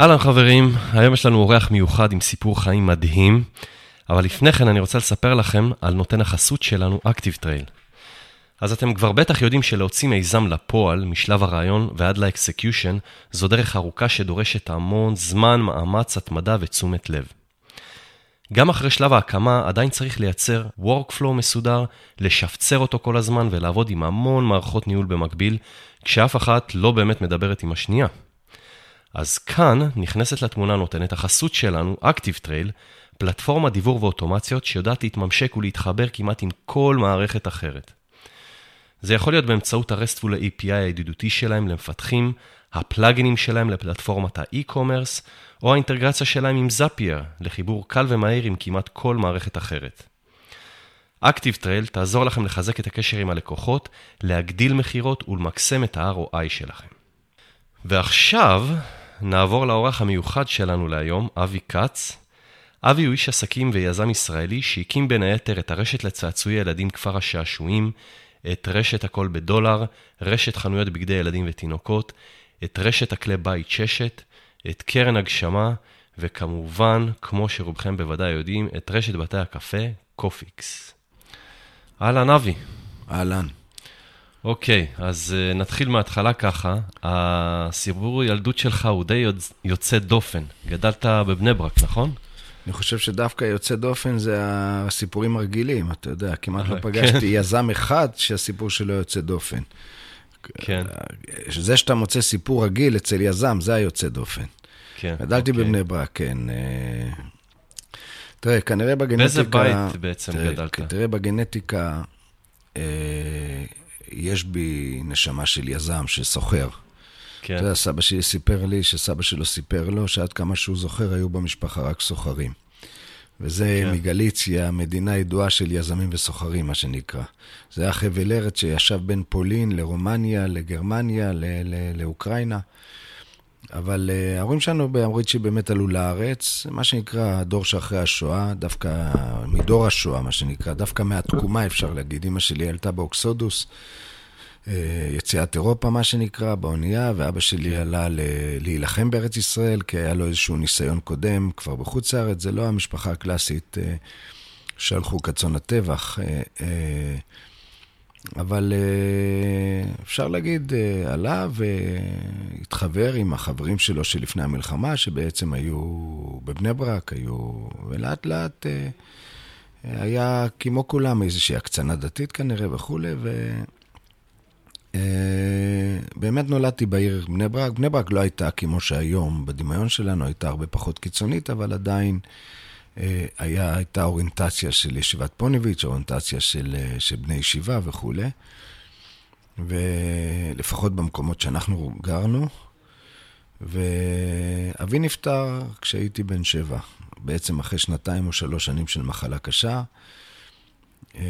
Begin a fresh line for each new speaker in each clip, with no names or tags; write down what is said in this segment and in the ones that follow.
אהלן חברים, היום יש לנו אורח מיוחד עם סיפור חיים מדהים, אבל לפני כן אני רוצה לספר לכם על נותן החסות שלנו, Active Trail. אז אתם כבר בטח יודעים שלהוציא מיזם לפועל, משלב הרעיון ועד לאקסקיושן, זו דרך ארוכה שדורשת המון זמן, מאמץ, התמדה ותשומת לב. גם אחרי שלב ההקמה עדיין צריך לייצר workflow מסודר, לשפצר אותו כל הזמן ולעבוד עם המון מערכות ניהול במקביל, כשאף אחת לא באמת מדברת עם השנייה. אז כאן נכנסת לתמונה נותנת החסות שלנו, Active Trail, פלטפורמה דיבור ואוטומציות שיודעת להתממשק ולהתחבר כמעט עם כל מערכת אחרת. זה יכול להיות באמצעות ה-RESTful API הידידותי שלהם למפתחים, הפלאגינים שלהם לפלטפורמת האי-קומרס, או האינטגרציה שלהם עם זאפייר, לחיבור קל ומהיר עם כמעט כל מערכת אחרת. Active Trail תעזור לכם לחזק את הקשר עם הלקוחות, להגדיל מכירות ולמקסם את ה-ROI שלכם. ועכשיו נעבור לאורח המיוחד שלנו להיום, אבי כץ. אבי הוא איש עסקים ויזם ישראלי שהקים בין היתר את הרשת לצעצועי ילדים כפר השעשועים, את רשת הכל בדולר, רשת חנויות בגדי ילדים ותינוקות, את רשת הכלי בית ששת, את קרן הגשמה, וכמובן, כמו שרובכם בוודאי יודעים, את רשת בתי הקפה, קופיקס. אהלן, אבי.
אהלן.
אוקיי, אז אה, נתחיל מההתחלה ככה. הסיפור ילדות שלך הוא די יוצא דופן. גדלת בבני ברק, נכון?
אני חושב שדווקא יוצא דופן זה הסיפורים הרגילים, אתה יודע, כמעט לא פגשתי כן. יזם אחד שהסיפור שלו יוצא דופן. כן. זה שאתה מוצא סיפור רגיל אצל יזם, זה היוצא דופן. כן. גדלתי אוקיי. בבני ברק, כן. אה, תראה, כנראה בגנטיקה...
באיזה בית בעצם תראה, גדלת?
תראה, בגנטיקה אה, יש בי נשמה של יזם, של סוחר. כן. אתה יודע, סבא שלי סיפר לי שסבא שלו סיפר לו שעד כמה שהוא זוכר, היו במשפחה רק סוחרים. וזה כן. מגליציה, מדינה ידועה של יזמים וסוחרים, מה שנקרא. זה היה חבל ארץ שישב בין פולין לרומניה, לגרמניה, ל- ל- לאוקראינה. אבל uh, ההורים שלנו באמריצ'י באמת עלו לארץ, מה שנקרא הדור שאחרי השואה, דווקא מדור השואה, מה שנקרא, דווקא מהתקומה אפשר להגיד. אמא שלי עלתה באוקסודוס. אה, יציאת אירופה, מה שנקרא, באונייה, ואבא שלי. עלה להילחם בארץ ישראל, כי היה לו איזשהו ניסיון קודם כבר בחוץ לארץ. זה לא המשפחה הקלאסית אה, שהלכו כצאן הטבח, אה, אבל אפשר להגיד, עלה והתחבר עם החברים שלו שלפני המלחמה, שבעצם היו בבני ברק, היו... ולאט לאט היה כמו כולם איזושהי הקצנה דתית כנראה וכולי, ו... אה, באמת נולדתי בעיר בני ברק. בני ברק לא הייתה כמו שהיום, בדמיון שלנו הייתה הרבה פחות קיצונית, אבל עדיין אה, היה, הייתה אוריינטציה של ישיבת פוניביץ', אוריינטציה של, אה, של בני ישיבה וכולי. ולפחות במקומות שאנחנו גרנו. ואבי נפטר כשהייתי בן שבע, בעצם אחרי שנתיים או שלוש שנים של מחלה קשה. אה,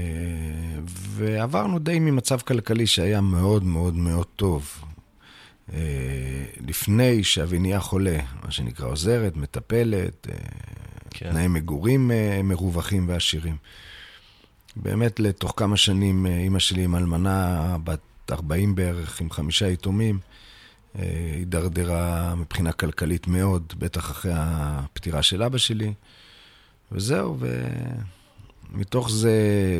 ועברנו די ממצב כלכלי שהיה מאוד מאוד מאוד טוב. אה, לפני שאבי נהיה חולה, מה שנקרא עוזרת, מטפלת, אה, כן. תנאי מגורים מרווחים ועשירים. באמת, לתוך כמה שנים, אימא שלי עם אלמנה בת 40 בערך, עם חמישה יתומים, הידרדרה מבחינה כלכלית מאוד, בטח אחרי הפטירה של אבא שלי. וזהו, ו... מתוך זה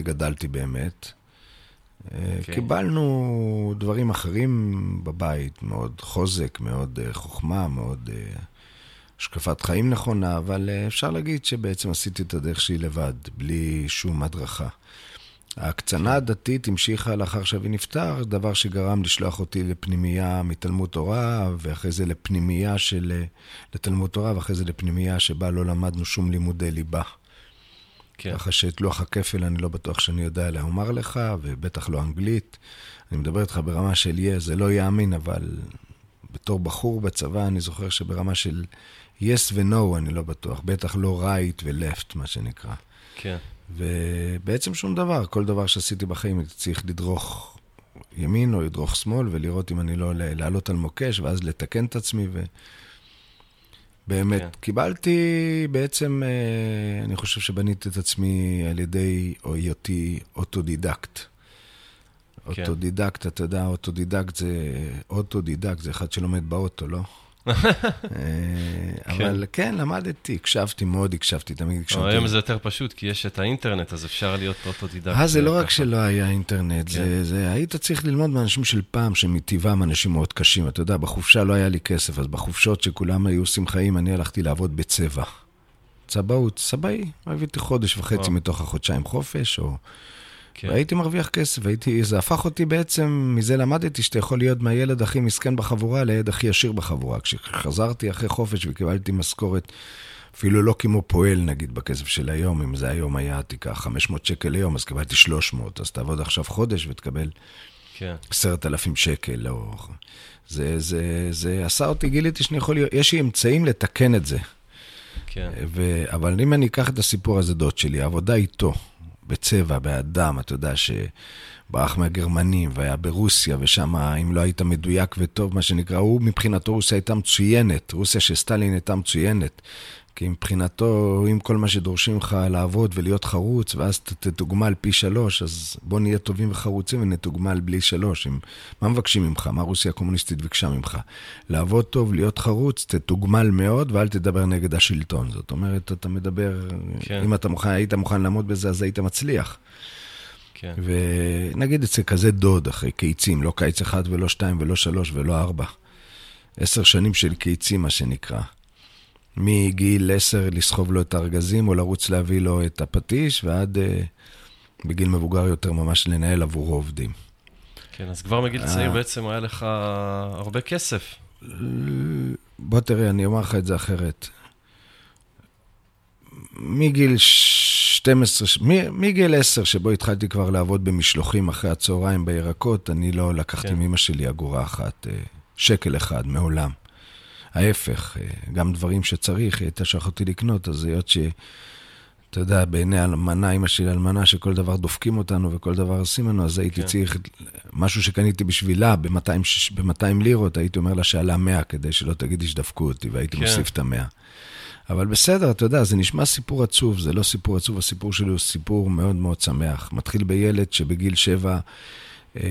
גדלתי באמת. Okay. אוקיי. קיבלנו דברים אחרים בבית, מאוד חוזק, מאוד חוכמה, מאוד השקפת חיים נכונה, אבל uh, אפשר להגיד שבעצם עשיתי את הדרך שלי לבד, בלי שום הדרכה. ההקצנה הדתית המשיכה לאחר שאבי נפטר, דבר שגרם לשלוח אותי לפנימייה מתלמוד תורה, ואחרי זה לפנימייה של... לתלמוד תורה, ואחרי זה לפנימייה שבה לא למדנו שום לימודי ליבה. כן. ככה שאת לוח הכפל אני לא בטוח שאני יודע לומר לך, ובטח לא אנגלית. אני מדבר איתך ברמה של יהיה, זה לא יאמין, אבל בתור בחור בצבא, אני זוכר שברמה של yes ו-no אני לא בטוח. בטח לא right ו-left, מה שנקרא. כן. ובעצם שום דבר, כל דבר שעשיתי בחיים, הייתי צריך לדרוך ימין או לדרוך שמאל, ולראות אם אני לא לעלות על מוקש, ואז לתקן את עצמי. ו... באמת. כן. קיבלתי בעצם, אה, אני חושב שבניתי את עצמי על ידי היותי אוטודידקט. כן. אוטודידקט, אתה יודע, אוטודידקט זה, אוטודידקט זה אחד שלומד באוטו, לא? אבל כן, למדתי, הקשבתי מאוד, הקשבתי, תמיד הקשבתי.
היום זה יותר פשוט, כי יש את האינטרנט, אז אפשר להיות אוטודידקט.
אה, זה לא רק שלא היה אינטרנט, כן. זה, היית צריך ללמוד מאנשים של פעם, שמטבעם אנשים מאוד קשים. אתה יודע, בחופשה לא היה לי כסף, אז בחופשות שכולם היו עושים חיים, אני הלכתי לעבוד בצבע. צבעות, צבעי, עבדתי חודש וחצי מתוך החודשיים חופש, או... כן. והייתי מרוויח כסף, הייתי, זה הפך אותי בעצם, מזה למדתי שאתה יכול להיות מהילד הכי מסכן בחבורה לילד הכי עשיר בחבורה. כשחזרתי אחרי חופש וקיבלתי משכורת, אפילו לא כמו פועל נגיד בכסף של היום, אם זה היום היה, תיקח 500 שקל ליום, אז קיבלתי 300, אז תעבוד עכשיו חודש ותקבל כן. 10,000 שקל. או... זה, זה, זה עשה אותי, גיליתי שאני יכול להיות, יש לי אמצעים לתקן את זה. כן. ו... אבל אם אני אקח את הסיפור הזה, דוד שלי, העבודה איתו, בצבע, באדם, אתה יודע, שברח מהגרמנים והיה ברוסיה, ושם, אם לא היית מדויק וטוב, מה שנקרא, הוא מבחינתו רוסיה הייתה מצוינת, רוסיה של סטלין הייתה מצוינת. כי מבחינתו, אם כל מה שדורשים לך לעבוד ולהיות חרוץ, ואז תתוגמל פי שלוש, אז בוא נהיה טובים וחרוצים ונתוגמל בלי שלוש. אם, מה מבקשים ממך? מה רוסיה הקומוניסטית ביקשה ממך? לעבוד טוב, להיות חרוץ, תתוגמל מאוד, ואל תדבר נגד השלטון. זאת אומרת, אתה מדבר, כן. אם אתה מוכן, היית מוכן לעמוד בזה, אז היית מצליח. כן. ונגיד אצל כזה דוד, אחרי קיצים, לא קיץ אחד ולא שתיים ולא שלוש ולא ארבע. עשר שנים של קיצים, מה שנקרא. מגיל עשר לסחוב לו את הארגזים או לרוץ להביא לו את הפטיש, ועד uh, בגיל מבוגר יותר ממש לנהל עבורו עובדים.
כן, אז כבר מגיל צעיר אה. בעצם היה לך הרבה כסף.
בוא תראה, אני אומר לך את זה אחרת. מגיל 12, מגיל 10, שבו התחלתי כבר לעבוד במשלוחים אחרי הצהריים בירקות, אני לא לקחתי כן. מאמא שלי אגורה אחת, אה, שקל אחד, מעולם. ההפך, אה, גם דברים שצריך, היא הייתה שלחה אותי לקנות, אז היות ש... אתה יודע, בעיני אלמנה, אימא שלי אלמנה, שכל דבר דופקים אותנו וכל דבר עושים לנו, אז הייתי כן. צריך, משהו שקניתי בשבילה ב-200 לירות, הייתי אומר לה שעלה 100, כדי שלא תגידי שדפקו אותי, והייתי כן. מוסיף את ה-100. אבל בסדר, אתה יודע, זה נשמע סיפור עצוב, זה לא סיפור עצוב, הסיפור שלי הוא סיפור מאוד מאוד שמח. מתחיל בילד שבגיל 7, אה,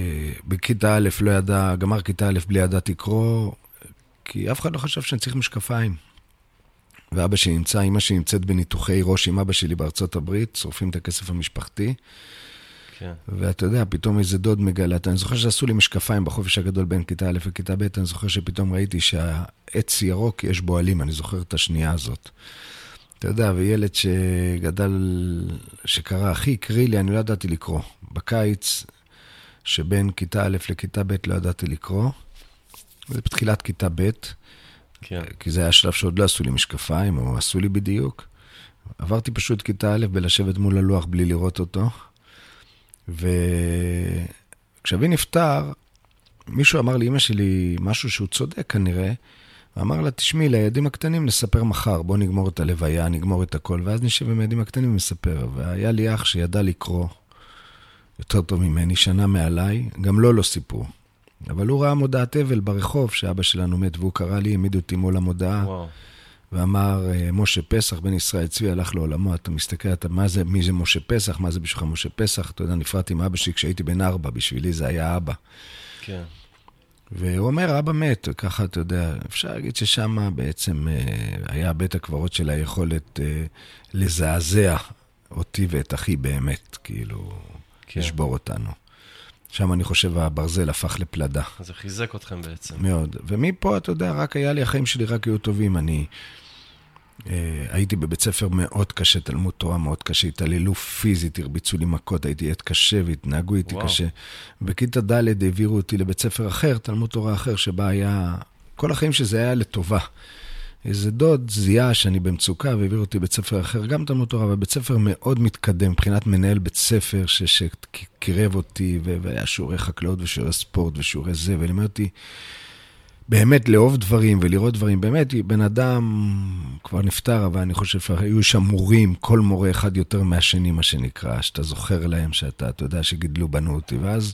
בכיתה א' לא ידע, גמר כיתה א' בלי ידעתי לקרוא, כי אף אחד לא חשב שאני צריך משקפיים. ואבא שלי נמצא, אמא שלי נמצאת בניתוחי ראש עם אבא שלי בארצות הברית, שורפים את הכסף המשפחתי. כן. ואתה יודע, פתאום איזה דוד מגלה, אני זוכר שעשו לי משקפיים בחופש הגדול בין כיתה א' וכיתה ב', אני זוכר שפתאום ראיתי שהעץ ירוק, יש בו עלים, אני זוכר את השנייה הזאת. אתה יודע, וילד שגדל, שקרא, הכי הקריא לי, אני לא ידעתי לקרוא. בקיץ, שבין כיתה א' לכיתה ב' לא ידעתי לקרוא. זה בתחילת כיתה ב', כן. כי זה היה שלב שעוד לא עשו לי משקפיים, או עשו לי בדיוק. עברתי פשוט כיתה א' בלשבת מול הלוח בלי לראות אותו. וכשאבי נפטר, מישהו אמר לאמא שלי משהו שהוא צודק כנראה, ואמר לה, תשמעי, לילדים הקטנים נספר מחר, בוא נגמור את הלוויה, נגמור את הכל, ואז נשב עם הילדים הקטנים ונספר. והיה לי אח שידע לקרוא יותר טוב ממני, שנה מעליי, גם לו לא, לא סיפרו. אבל הוא ראה מודעת אבל ברחוב, שאבא שלנו מת, והוא קרא לי, העמיד אותי מול המודעה, וואו. ואמר, אה, משה פסח, בן ישראל צבי, הלך לעולמו, אתה מסתכל, אתה, מה זה, מי זה משה פסח, מה זה בשבילך משה פסח? אתה יודע, נפרדתי עם אבא שלי כשהייתי בן ארבע, בשבילי זה היה אבא. כן. והוא אומר, אבא מת, ככה, אתה יודע, אפשר להגיד ששם בעצם אה, היה בית הקברות של היכולת אה, לזעזע אותי ואת אחי באמת, כאילו, כן. לשבור אותנו. שם אני חושב הברזל הפך לפלדה.
זה חיזק אתכם בעצם.
מאוד. ומפה, אתה יודע, רק היה לי, החיים שלי רק היו טובים. אני אה, הייתי בבית ספר מאוד קשה, תלמוד תורה מאוד קשה, התעללו פיזית, הרביצו לי מכות, הייתי עד קשה והתנהגו איתי וואו. קשה. בכיתה ד' העבירו אותי לבית ספר אחר, תלמוד תורה אחר, שבה היה... כל החיים שזה היה לטובה. איזה דוד זיהה שאני במצוקה והעביר אותי בית ספר אחר, גם תלמוד תורה, אבל בית ספר מאוד מתקדם, מבחינת מנהל בית ספר שקירב אותי, והיה שיעורי חקלאות ושיעורי ספורט ושיעורי זה, ולימד אותי באמת לאהוב דברים ולראות דברים. באמת, בן אדם כבר נפטר, אבל אני חושב שהיו שם מורים, כל מורה אחד יותר מהשני, מה שנקרא, שאתה זוכר להם, שאתה, אתה יודע, שגידלו בנו אותי. ואז,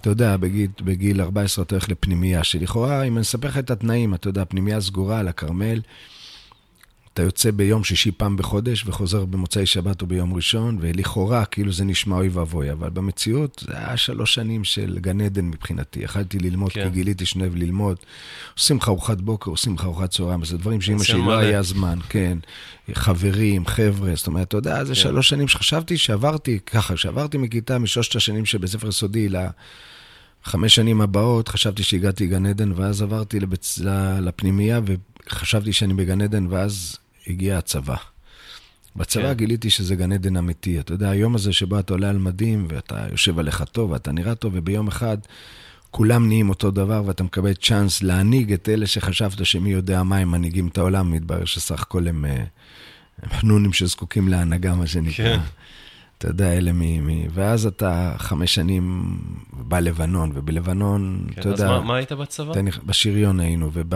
אתה יודע, בגיל, בגיל 14 אתה הולך לפנימייה, שלכאורה, אם אני אספר לך את התנאים, אתה יודע, פנימייה סגורה על הכרמל, אתה יוצא ביום שישי פעם בחודש וחוזר במוצאי שבת או ביום ראשון, ולכאורה כאילו זה נשמע אוי ואבוי, אבל במציאות זה היה שלוש שנים של גן עדן מבחינתי. יכלתי ללמוד, כן. כי גיליתי שאני אוהב ללמוד. עושים לך ארוחת בוקר, עושים לך ארוחת צהריים, זה דברים שאימא שלי לא היה זמן, כן. חברים, חבר'ה, זאת אומרת, אתה יודע, זה כן. שלוש שנים שחשבתי שעברתי ככה, שעברתי מכיתה, משלושת השנים שבבית ספר יסודי לחמש שנים הבאות, חשבתי שהגעתי גן עדן, ואז עברתי לבצ... לפנימייה, וחשבתי שאני בגן עדן, ואז הגיע הצבא. בצבא כן. גיליתי שזה גן עדן אמיתי. אתה יודע, היום הזה שבו אתה עולה על מדים, ואתה יושב עליך טוב, ואתה נראה טוב, וביום אחד כולם נהיים אותו דבר, ואתה מקבל צ'אנס להנהיג את אלה שחשבת שמי יודע מה הם מנהיגים את העולם, מתברר שסך הכל הם, אה, הם חנונים שזקוקים להנהגה, מה שנקרא. כן. אתה יודע, אלה מ... מ... ואז אתה חמש שנים בלבנון, ובלבנון, כן, אתה יודע...
אז מה, מה היית בצבא?
בשריון היינו, וב...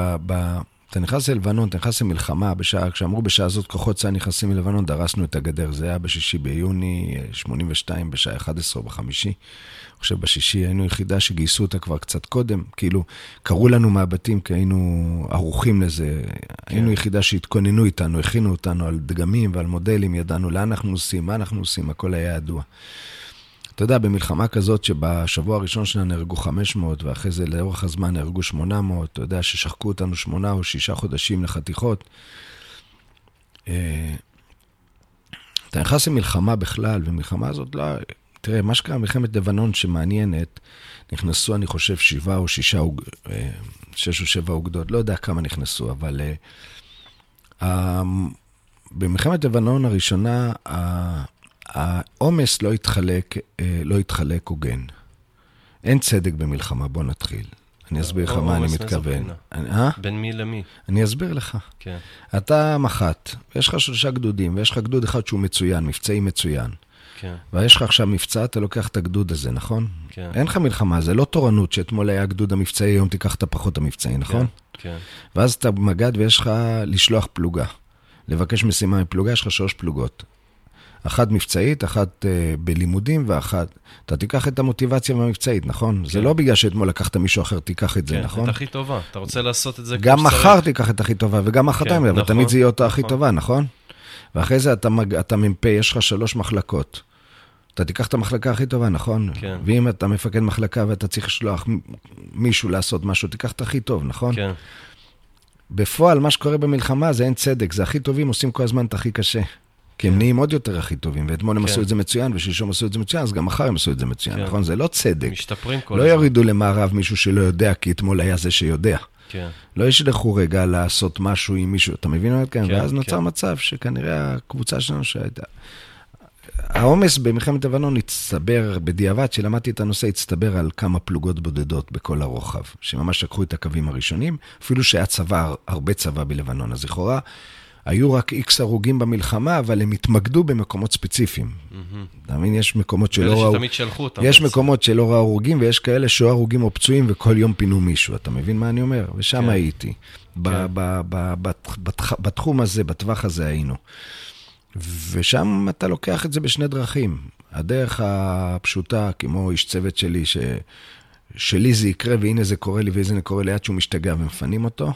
אתה נכנס ללבנון, אתה נכנס למלחמה, בשעה, כשאמרו בשעה הזאת כוחות צה"ל נכנסים ללבנון, דרסנו את הגדר. זה היה בשישי ביוני 82, בשעה 11 או בחמישי. אני חושב בשישי היינו יחידה שגייסו אותה כבר קצת קודם. כאילו, קראו לנו מהבתים כי היינו ערוכים לזה. כן. היינו יחידה שהתכוננו איתנו, הכינו אותנו על דגמים ועל מודלים, ידענו לאן אנחנו נוסעים, מה אנחנו עושים, הכל היה ידוע. אתה יודע, במלחמה כזאת שבשבוע הראשון שלה נהרגו 500, ואחרי זה לאורך הזמן נהרגו 800, אתה יודע ששחקו אותנו שמונה או שישה חודשים לחתיכות. אה, אתה נכנס למלחמה בכלל, ומלחמה הזאת לא... תראה, מה שקרה במלחמת לבנון שמעניינת, נכנסו, אני חושב, שבעה או שישה, אה, שש או שבע אוגדות, לא יודע כמה נכנסו, אבל uh, במלחמת לבנון הראשונה, העומס לא יתחלק, אה, לא יתחלק הוגן. אין צדק במלחמה, בוא נתחיל. אני אסביר לך מה אני מתכוון.
אה? בין מי למי?
אני אסביר לך. כן. אתה מח"ט, ויש לך שלושה גדודים, ויש לך גדוד אחד שהוא מצוין, מבצעי מצוין. כן. ויש לך עכשיו מבצע, אתה לוקח את הגדוד הזה, נכון? כן. אין לך מלחמה, זה לא תורנות שאתמול היה הגדוד המבצעי, היום תיקח את הפחות המבצעי, נכון? כן. כן. ואז אתה מג"ד ויש לך לשלוח פלוגה. לבקש משימה מפלוגה, יש לך שלוש פלוגות. אחת מבצעית, אחת uh, בלימודים ואחת... אתה תיקח את המוטיבציה המבצעית, נכון? כן. זה לא בגלל שאתמול לקחת מישהו אחר, תיקח את זה, כן, נכון?
כן, את הכי טובה. אתה רוצה לעשות את זה
גם מחר תיקח את הכי טובה וגם מחרתיים, כן, אבל נכון, תמיד זה יהיה אותה נכון. הכי טובה, נכון? ואחרי זה אתה. אתה מ"פ, יש לך שלוש מחלקות. אתה תיקח את המחלקה הכי טובה, נכון? כן. ואם אתה מפקד מחלקה ואתה צריך לשלוח מישהו לעשות משהו, תיקח את הכי טוב, נכון? כן. בפועל, מה שקורה במלחמה זה אין צדק, זה הכי טובים עושים כל הזמן את הכי קשה. כי הם נהיים עוד יותר הכי טובים, ואתמול הם כן. עשו את זה מצוין, ושלשום עשו את זה מצוין, אז גם מחר הם עשו את זה מצוין, כן. נכון? זה לא צדק.
משתפרים כל
לא הזמן. לא יורידו למערב מישהו שלא יודע, כי אתמול היה זה שיודע. כן. לא ישלחו רגע לעשות משהו עם מישהו, אתה מבין מה כן? ואז נוצר כן. מצב שכנראה הקבוצה שלנו שהייתה... העומס במלחמת לבנון הצטבר, בדיעבד, כשלמדתי את הנושא, הצטבר על כמה פלוגות בודדות בכל הרוחב, שממש לקחו את הקווים הראשונים, אפילו שהיה צבא, הרבה צבא בלבנון, אז לכאורה היו רק איקס הרוגים במלחמה, אבל הם התמקדו במקומות ספציפיים. אתה מבין? יש מקומות שלא ראו...
אלה שתמיד שלחו אותם.
יש מקומות שלא ראו הרוגים, ויש כאלה שהיו הרוגים או פצועים, וכל יום פינו מישהו. אתה מבין מה אני אומר? ושם כן. הייתי. כן. בתחום הזה, בטווח הזה היינו. ושם אתה לוקח את זה בשני דרכים. הדרך הפשוטה, כמו איש צוות שלי, ש... שלי זה יקרה, והנה זה קורה לי, ואיזה זה קורה לי עד שהוא משתגע ומפנים אותו.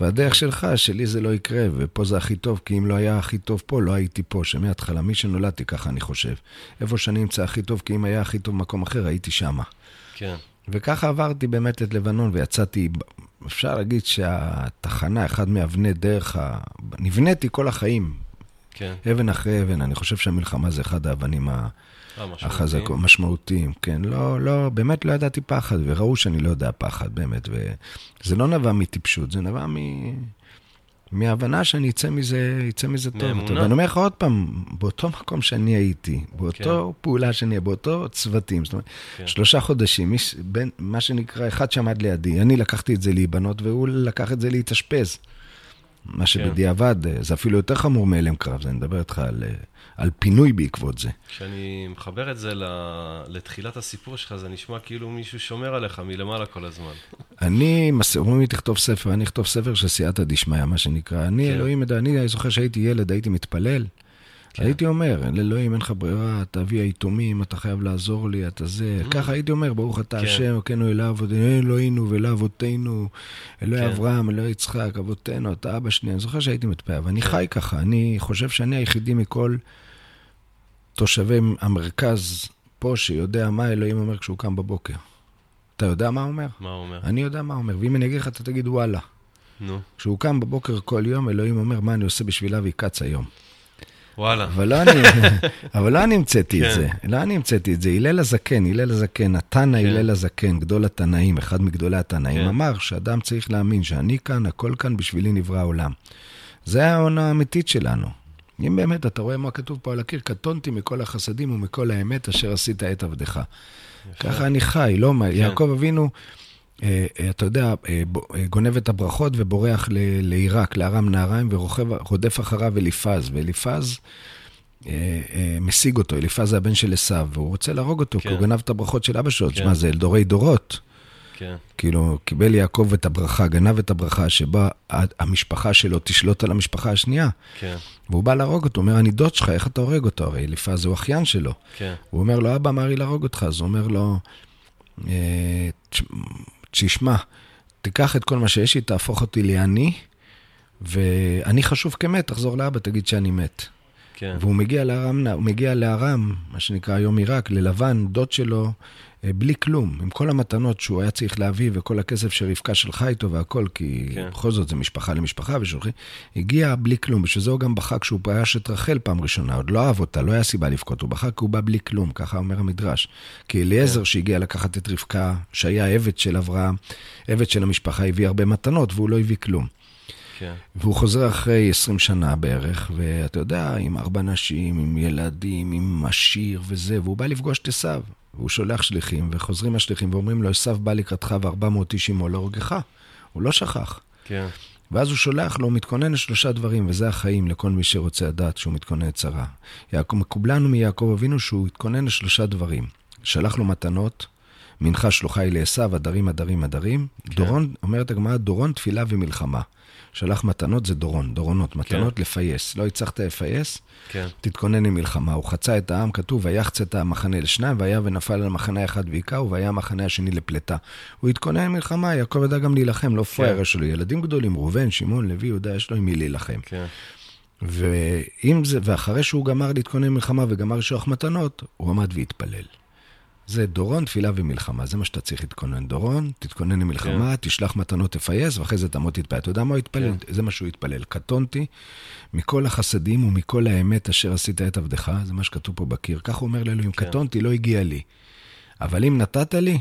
והדרך שלך, שלי זה לא יקרה, ופה זה הכי טוב, כי אם לא היה הכי טוב פה, לא הייתי פה, שמההתחלה, מי שנולדתי ככה, אני חושב. איפה שאני אמצא הכי טוב, כי אם היה הכי טוב במקום אחר, הייתי שמה. כן. וככה עברתי באמת את לבנון, ויצאתי, אפשר להגיד שהתחנה, אחד מאבני דרך ה... נבניתי כל החיים. כן. אבן אחרי אבן, אני חושב שהמלחמה זה אחד האבנים ה... החזקות, משמעותיים, כן. לא, לא, באמת לא ידעתי פחד, וראו שאני לא יודע פחד, באמת. וזה לא נבע מטיפשות, זה נבע מ... מהבנה שאני אצא מזה, אצא מזה טוב. מאמונה. ואני אומר לך עוד פעם, באותו מקום שאני הייתי, באותו כן. פעולה שאני, באותו צוותים, זאת אומרת, כן. שלושה חודשים, מיש, בין, מה שנקרא, אחד שעמד לידי, אני לקחתי את זה להיבנות, והוא לקח את זה להתאשפז. מה. שבדיעבד, כן. זה אפילו יותר חמור מאלם קרב, אני מדבר איתך על על פינוי בעקבות זה.
כשאני מחבר את זה לתחילת הסיפור שלך, זה נשמע כאילו מישהו שומר עליך מלמעלה כל הזמן.
אני, אומרים לי, תכתוב ספר, אני אכתוב ספר של סייעתא דשמיא, מה שנקרא. אני, כן. אלוהים, אני זוכר שהייתי ילד, הייתי מתפלל. כן. הייתי אומר, לאלוהים, אין לך ברירה, אתה אבי היתומים, אתה חייב לעזור לי, אתה זה. Mm. ככה הייתי אומר, ברוך אתה כן. השם, כן, אלוהי אבותינו, אלוהינו ואלוהי אבותינו, אלוהי כן. אברהם, אלוהי יצחק, אבותינו, אתה אבא שלי. אני זוכר שהייתי מתפעל, ואני כן. חי ככה. אני חושב שאני היחידי מכל תושבי המרכז פה שיודע מה אלוהים אומר כשהוא קם בבוקר. אתה יודע מה הוא אומר?
מה הוא אומר?
אני יודע מה הוא אומר, ואם אני אגיד לך, אתה תגיד וואלה. נו. כשהוא קם בבוקר כל יום, אלוהים אומר, מה אני עושה בשביל אבי כץ היום?
וואלה.
אבל לא אני, אבל לא אני המצאתי כן. את זה. לא אני המצאתי את זה. הלל הזקן, הלל הזקן, התנא כן. הלל הזקן, גדול התנאים, אחד מגדולי התנאים, כן. אמר שאדם צריך להאמין שאני כאן, הכל כאן, בשבילי נברא העולם. זה העונה האמיתית שלנו. אם באמת, אתה רואה מה כתוב פה על הקיר, קטונתי מכל החסדים ומכל האמת אשר עשית את עבדך. ככה אני חי, לא מה, כן. יעקב אבינו, אתה יודע, אה, גונב את הברכות ובורח לעיראק, לארם נהריים, ורודף אחריו אליפז, ואליפז... משיג אותו, אליפז זה הבן של עשיו, והוא רוצה להרוג אותו, כן. כי הוא גנב את הברכות של אבא שלו. תשמע, כן. זה דורי דורות. כן. כאילו, קיבל יעקב את הברכה, גנב את הברכה, שבה המשפחה שלו תשלוט על המשפחה השנייה. כן. והוא בא להרוג אותו, הוא אומר, אני דוד שלך, איך אתה הורג אותו? הרי אליפז הוא אחיין שלו. כן. הוא אומר לו, אבא אמר לי להרוג אותך, אז הוא אומר לו, אה, תשמע, תיקח את כל מה שיש לי, תהפוך אותי לעני, ואני חשוב כמת, תחזור לאבא, תגיד שאני מת. כן. והוא מגיע לארם, הוא מגיע לארם, מה שנקרא היום עיראק, ללבן, דוד שלו, אה, בלי כלום, עם כל המתנות שהוא היה צריך להביא וכל הכסף שרבקה שלחה איתו והכל, כי כן. בכל זאת זה משפחה למשפחה ושולחים, הגיע בלי כלום, בשביל זה הוא גם בכה כשהוא פגש את רחל פעם ראשונה, עוד לא אהב אותה, לא היה סיבה לבכות, הוא בכה כי הוא בא בלי כלום, ככה אומר המדרש. כי אליעזר כן. שהגיע לקחת את רבקה, שהיה עבד של אברהם, עבד של המשפחה, הביא הרבה מתנות והוא לא הביא כלום. כן. והוא חוזר אחרי 20 שנה בערך, ואתה יודע, עם ארבע נשים, עם ילדים, עם עשיר וזה, והוא בא לפגוש את עשיו. והוא שולח שליחים, וחוזרים השליחים ואומרים לו, עשיו בא לקראתך ו-400 איש עמו להורגך. הוא לא שכח. כן. ואז הוא שולח לו, הוא מתכונן לשלושה דברים, וזה החיים לכל מי שרוצה לדעת שהוא מתכונן לצרה. יעקב, מקובלנו מיעקב אבינו שהוא התכונן לשלושה דברים. שלח לו מתנות, מנחה שלוחי לעשו, הדרים, הדרים, הדרים. כן. דורון, אומרת הגמרא, דורון, תפילה ומלחמה. שלח מתנות זה דורון, דורונות, מתנות כן. לפייס. לא הצלחת לפייס, כן. תתכונן למלחמה. הוא חצה את העם, כתוב, ויחצה את המחנה לשניים, והיה ונפל על המחנה האחד והיכהו, והיה המחנה השני לפלטה. הוא התכונן למלחמה, יעקב ידע גם להילחם, לא פראייר כן. שלו. ילדים גדולים, ראובן, שמעון, לוי, יהודה, יש לו עם מי להילחם. כן. ואם זה, ואחרי שהוא גמר להתכונן למלחמה וגמר לשלוח מתנות, הוא עמד והתפלל. זה דורון, תפילה ומלחמה, זה מה שאתה צריך להתכונן. דורון, תתכונן למלחמה, כן. תשלח מתנות, תפייס, ואחרי זה תעמוד תתפלל. אתה יודע מה הוא התפלל? כן. זה מה שהוא התפלל. קטונתי מכל החסדים ומכל האמת אשר עשית את עבדך, זה מה שכתוב פה בקיר. כך הוא אומר לאלוהים, כן. קטונתי, לא הגיע לי. אבל אם נתת לי,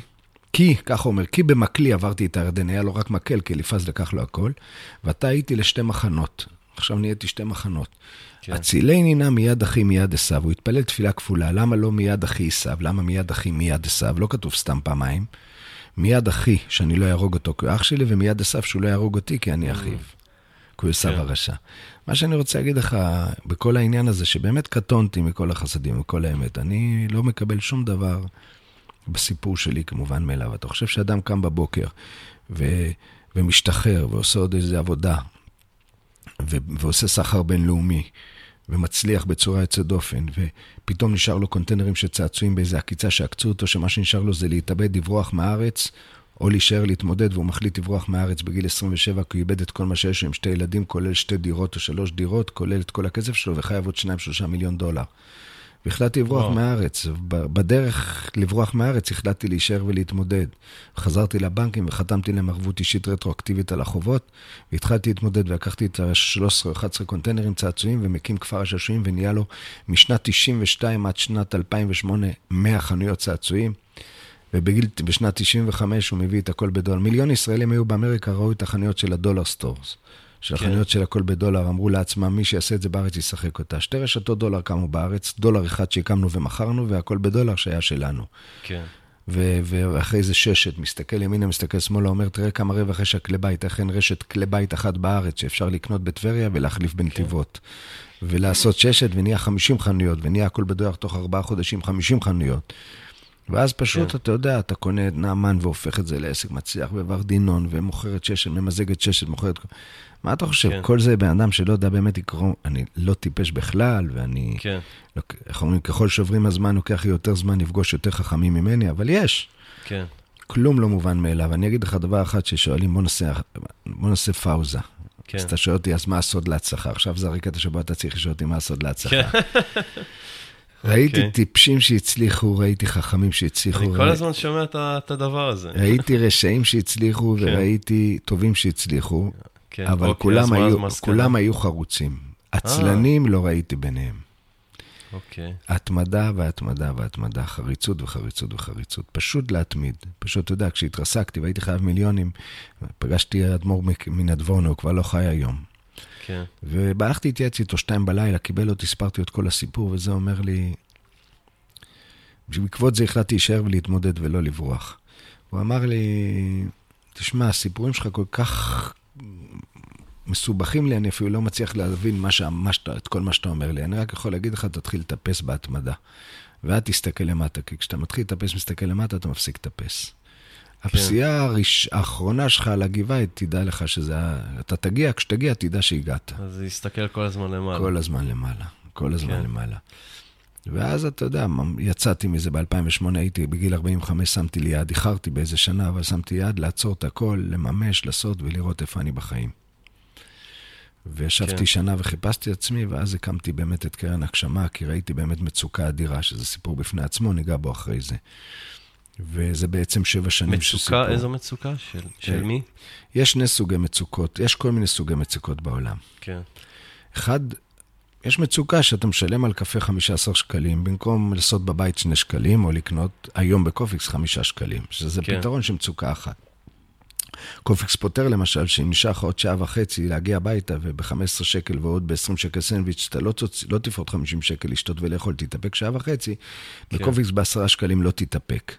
כי, הוא אומר, כי במקלי עברתי את הירדן, היה לו רק מקל, כי אליפז לקח לו הכל, ואתה הייתי לשתי מחנות. עכשיו נהייתי שתי מחנות. כן. אצילי נינה מיד אחי מיד עשיו, הוא התפלל תפילה כפולה, למה לא מיד אחי עשיו? למה מיד אחי מיד עשיו? לא כתוב סתם פעמיים. מיד אחי, שאני לא אהרוג אותו כי הוא אח שלי, ומיד עשיו שהוא לא יהרוג אותי כי אני אחיו. כי הוא עשיו כן. הרשע. מה שאני רוצה להגיד לך בכל העניין הזה, שבאמת קטונתי מכל החסדים ומכל האמת, אני לא מקבל שום דבר בסיפור שלי כמובן מאליו. אתה חושב שאדם קם בבוקר ו... ומשתחרר ועושה עוד איזה עבודה, ו... ועושה סחר בינלאומי, ומצליח בצורה יוצאת דופן, ופתאום נשאר לו קונטיינרים של צעצועים באיזה עקיצה שעקצו אותו, שמה שנשאר לו זה להתאבד, לברוח מהארץ, או להישאר להתמודד, והוא מחליט לברוח מהארץ בגיל 27, כי הוא איבד את כל מה שיש לו עם שתי ילדים, כולל שתי דירות או שלוש דירות, כולל את כל הכסף שלו, וחייב עוד 2-3 מיליון דולר. והחלטתי לברוח וואו. מהארץ. בדרך לברוח מהארץ החלטתי להישאר ולהתמודד. חזרתי לבנקים וחתמתי להם ערבות אישית רטרואקטיבית על החובות, והתחלתי להתמודד ולקחתי את ה-13 או 11 קונטיינרים צעצועים ומקים כפר השעשועים ונהיה לו משנת 92 עד שנת 2008 100 חנויות צעצועים. ובשנת 95 הוא מביא את הכל בדולר. מיליון ישראלים היו באמריקה, ראו את החנויות של ה dollar stores. של כן. החנויות של הכל בדולר, אמרו לעצמם, מי שיעשה את זה בארץ ישחק אותה. שתי רשתות דולר קמו בארץ, דולר אחד שהקמנו ומכרנו, והכל בדולר שהיה שלנו. כן. ו- ואחרי זה ששת, מסתכל ימינה, מסתכל שמאלה, אומר, תראה כמה רווח יש הכלי בית, איך אין רשת כלי בית אחת בארץ שאפשר לקנות בטבריה ולהחליף בנתיבות. כן. ולעשות ששת, ונהיה 50 חנויות, ונהיה הכל בדולר תוך ארבעה חודשים 50 חנויות. ואז פשוט, כן. אתה יודע, אתה קונה את נעמן והופך את זה לעסק מצליח, וורדינון, ומוכרת ששת, ממזגת ששת, מוכרת... מה אתה חושב? כן. כל זה בן אדם שלא יודע באמת לקרוא, אני לא טיפש בכלל, ואני... כן. איך אומרים, ככל שעוברים הזמן, לוקח לי יותר זמן לפגוש יותר חכמים ממני, אבל יש. כן. כלום לא מובן מאליו. אני אגיד לך דבר אחד ששואלים, בוא נעשה, בוא נעשה פאוזה. כן. אז אתה שואל אותי, אז מה הסוד להצלחה? עכשיו זה הרקע שבו אתה צריך לשאול אותי מה הסוד להצלחה. ראיתי okay. אוקיי. טיפשים שהצליחו, ראיתי חכמים שהצליחו.
אני כל הזמן שומע את הדבר הזה.
ראיתי רשעים שהצליחו כן. וראיתי טובים שהצליחו, כן, אבל אוקיי, כולם, היו, כולם היו חרוצים. עצלנים לא ראיתי ביניהם. אוקיי. התמדה והתמדה והתמדה, חריצות וחריצות וחריצות. פשוט להתמיד. פשוט, אתה יודע, כשהתרסקתי והייתי חייב מיליונים, פגשתי אדמו"ר מנדבורנו, הוא כבר לא חי היום. כן. והלכתי להתייעץ איתו שתיים בלילה, קיבל אותי, סיפרתי את כל הסיפור, וזה אומר לי, בעקבות זה החלטתי להישאר ולהתמודד ולא לברוח. הוא אמר לי, תשמע, הסיפורים שלך כל כך מסובכים לי, אני אפילו לא מצליח להבין מה ש... מה ש... את כל מה שאתה אומר לי. אני רק יכול להגיד לך, תתחיל לטפס בהתמדה. ואל תסתכל למטה, כי כשאתה מתחיל לטפס, מסתכל למטה, אתה מפסיק לטפס. כן. הפסיעה הראש... האחרונה שלך על הגבעה, תדע לך שזה... אתה תגיע, כשתגיע, תדע שהגעת.
אז להסתכל כל הזמן למעלה.
כל הזמן למעלה, כל הזמן כן. למעלה. ואז אתה יודע, יצאתי מזה ב-2008, הייתי בגיל 45, שמתי לי יד, איחרתי באיזה שנה, אבל שמתי יד לעצור את הכל, לממש, לעשות ולראות איפה אני בחיים. וישבתי כן. שנה וחיפשתי עצמי, ואז הקמתי באמת את קרן הגשמה, כי ראיתי באמת מצוקה אדירה, שזה סיפור בפני עצמו, ניגע בו אחרי זה. וזה בעצם שבע שנים
מצוקה, שסיפור. איזו מצוקה? של, של מי?
יש שני סוגי מצוקות, יש כל מיני סוגי מצוקות בעולם. כן. אחד, יש מצוקה שאתה משלם על קפה 15 שקלים, במקום לעשות בבית 2 שקלים, או לקנות היום בקופיקס 5 שקלים, שזה כן. פתרון של מצוקה אחת. קופיקס פותר למשל, שאם נשאר לך עוד שעה וחצי להגיע הביתה, וב-15 שקל ועוד ב-20 שקל סנדוויץ', אתה לא, תוצ... לא תפרוט 50 שקל לשתות ולאכול, תתאפק שעה וחצי, כן. בקופיקס ב-10 שקלים לא תתאפק.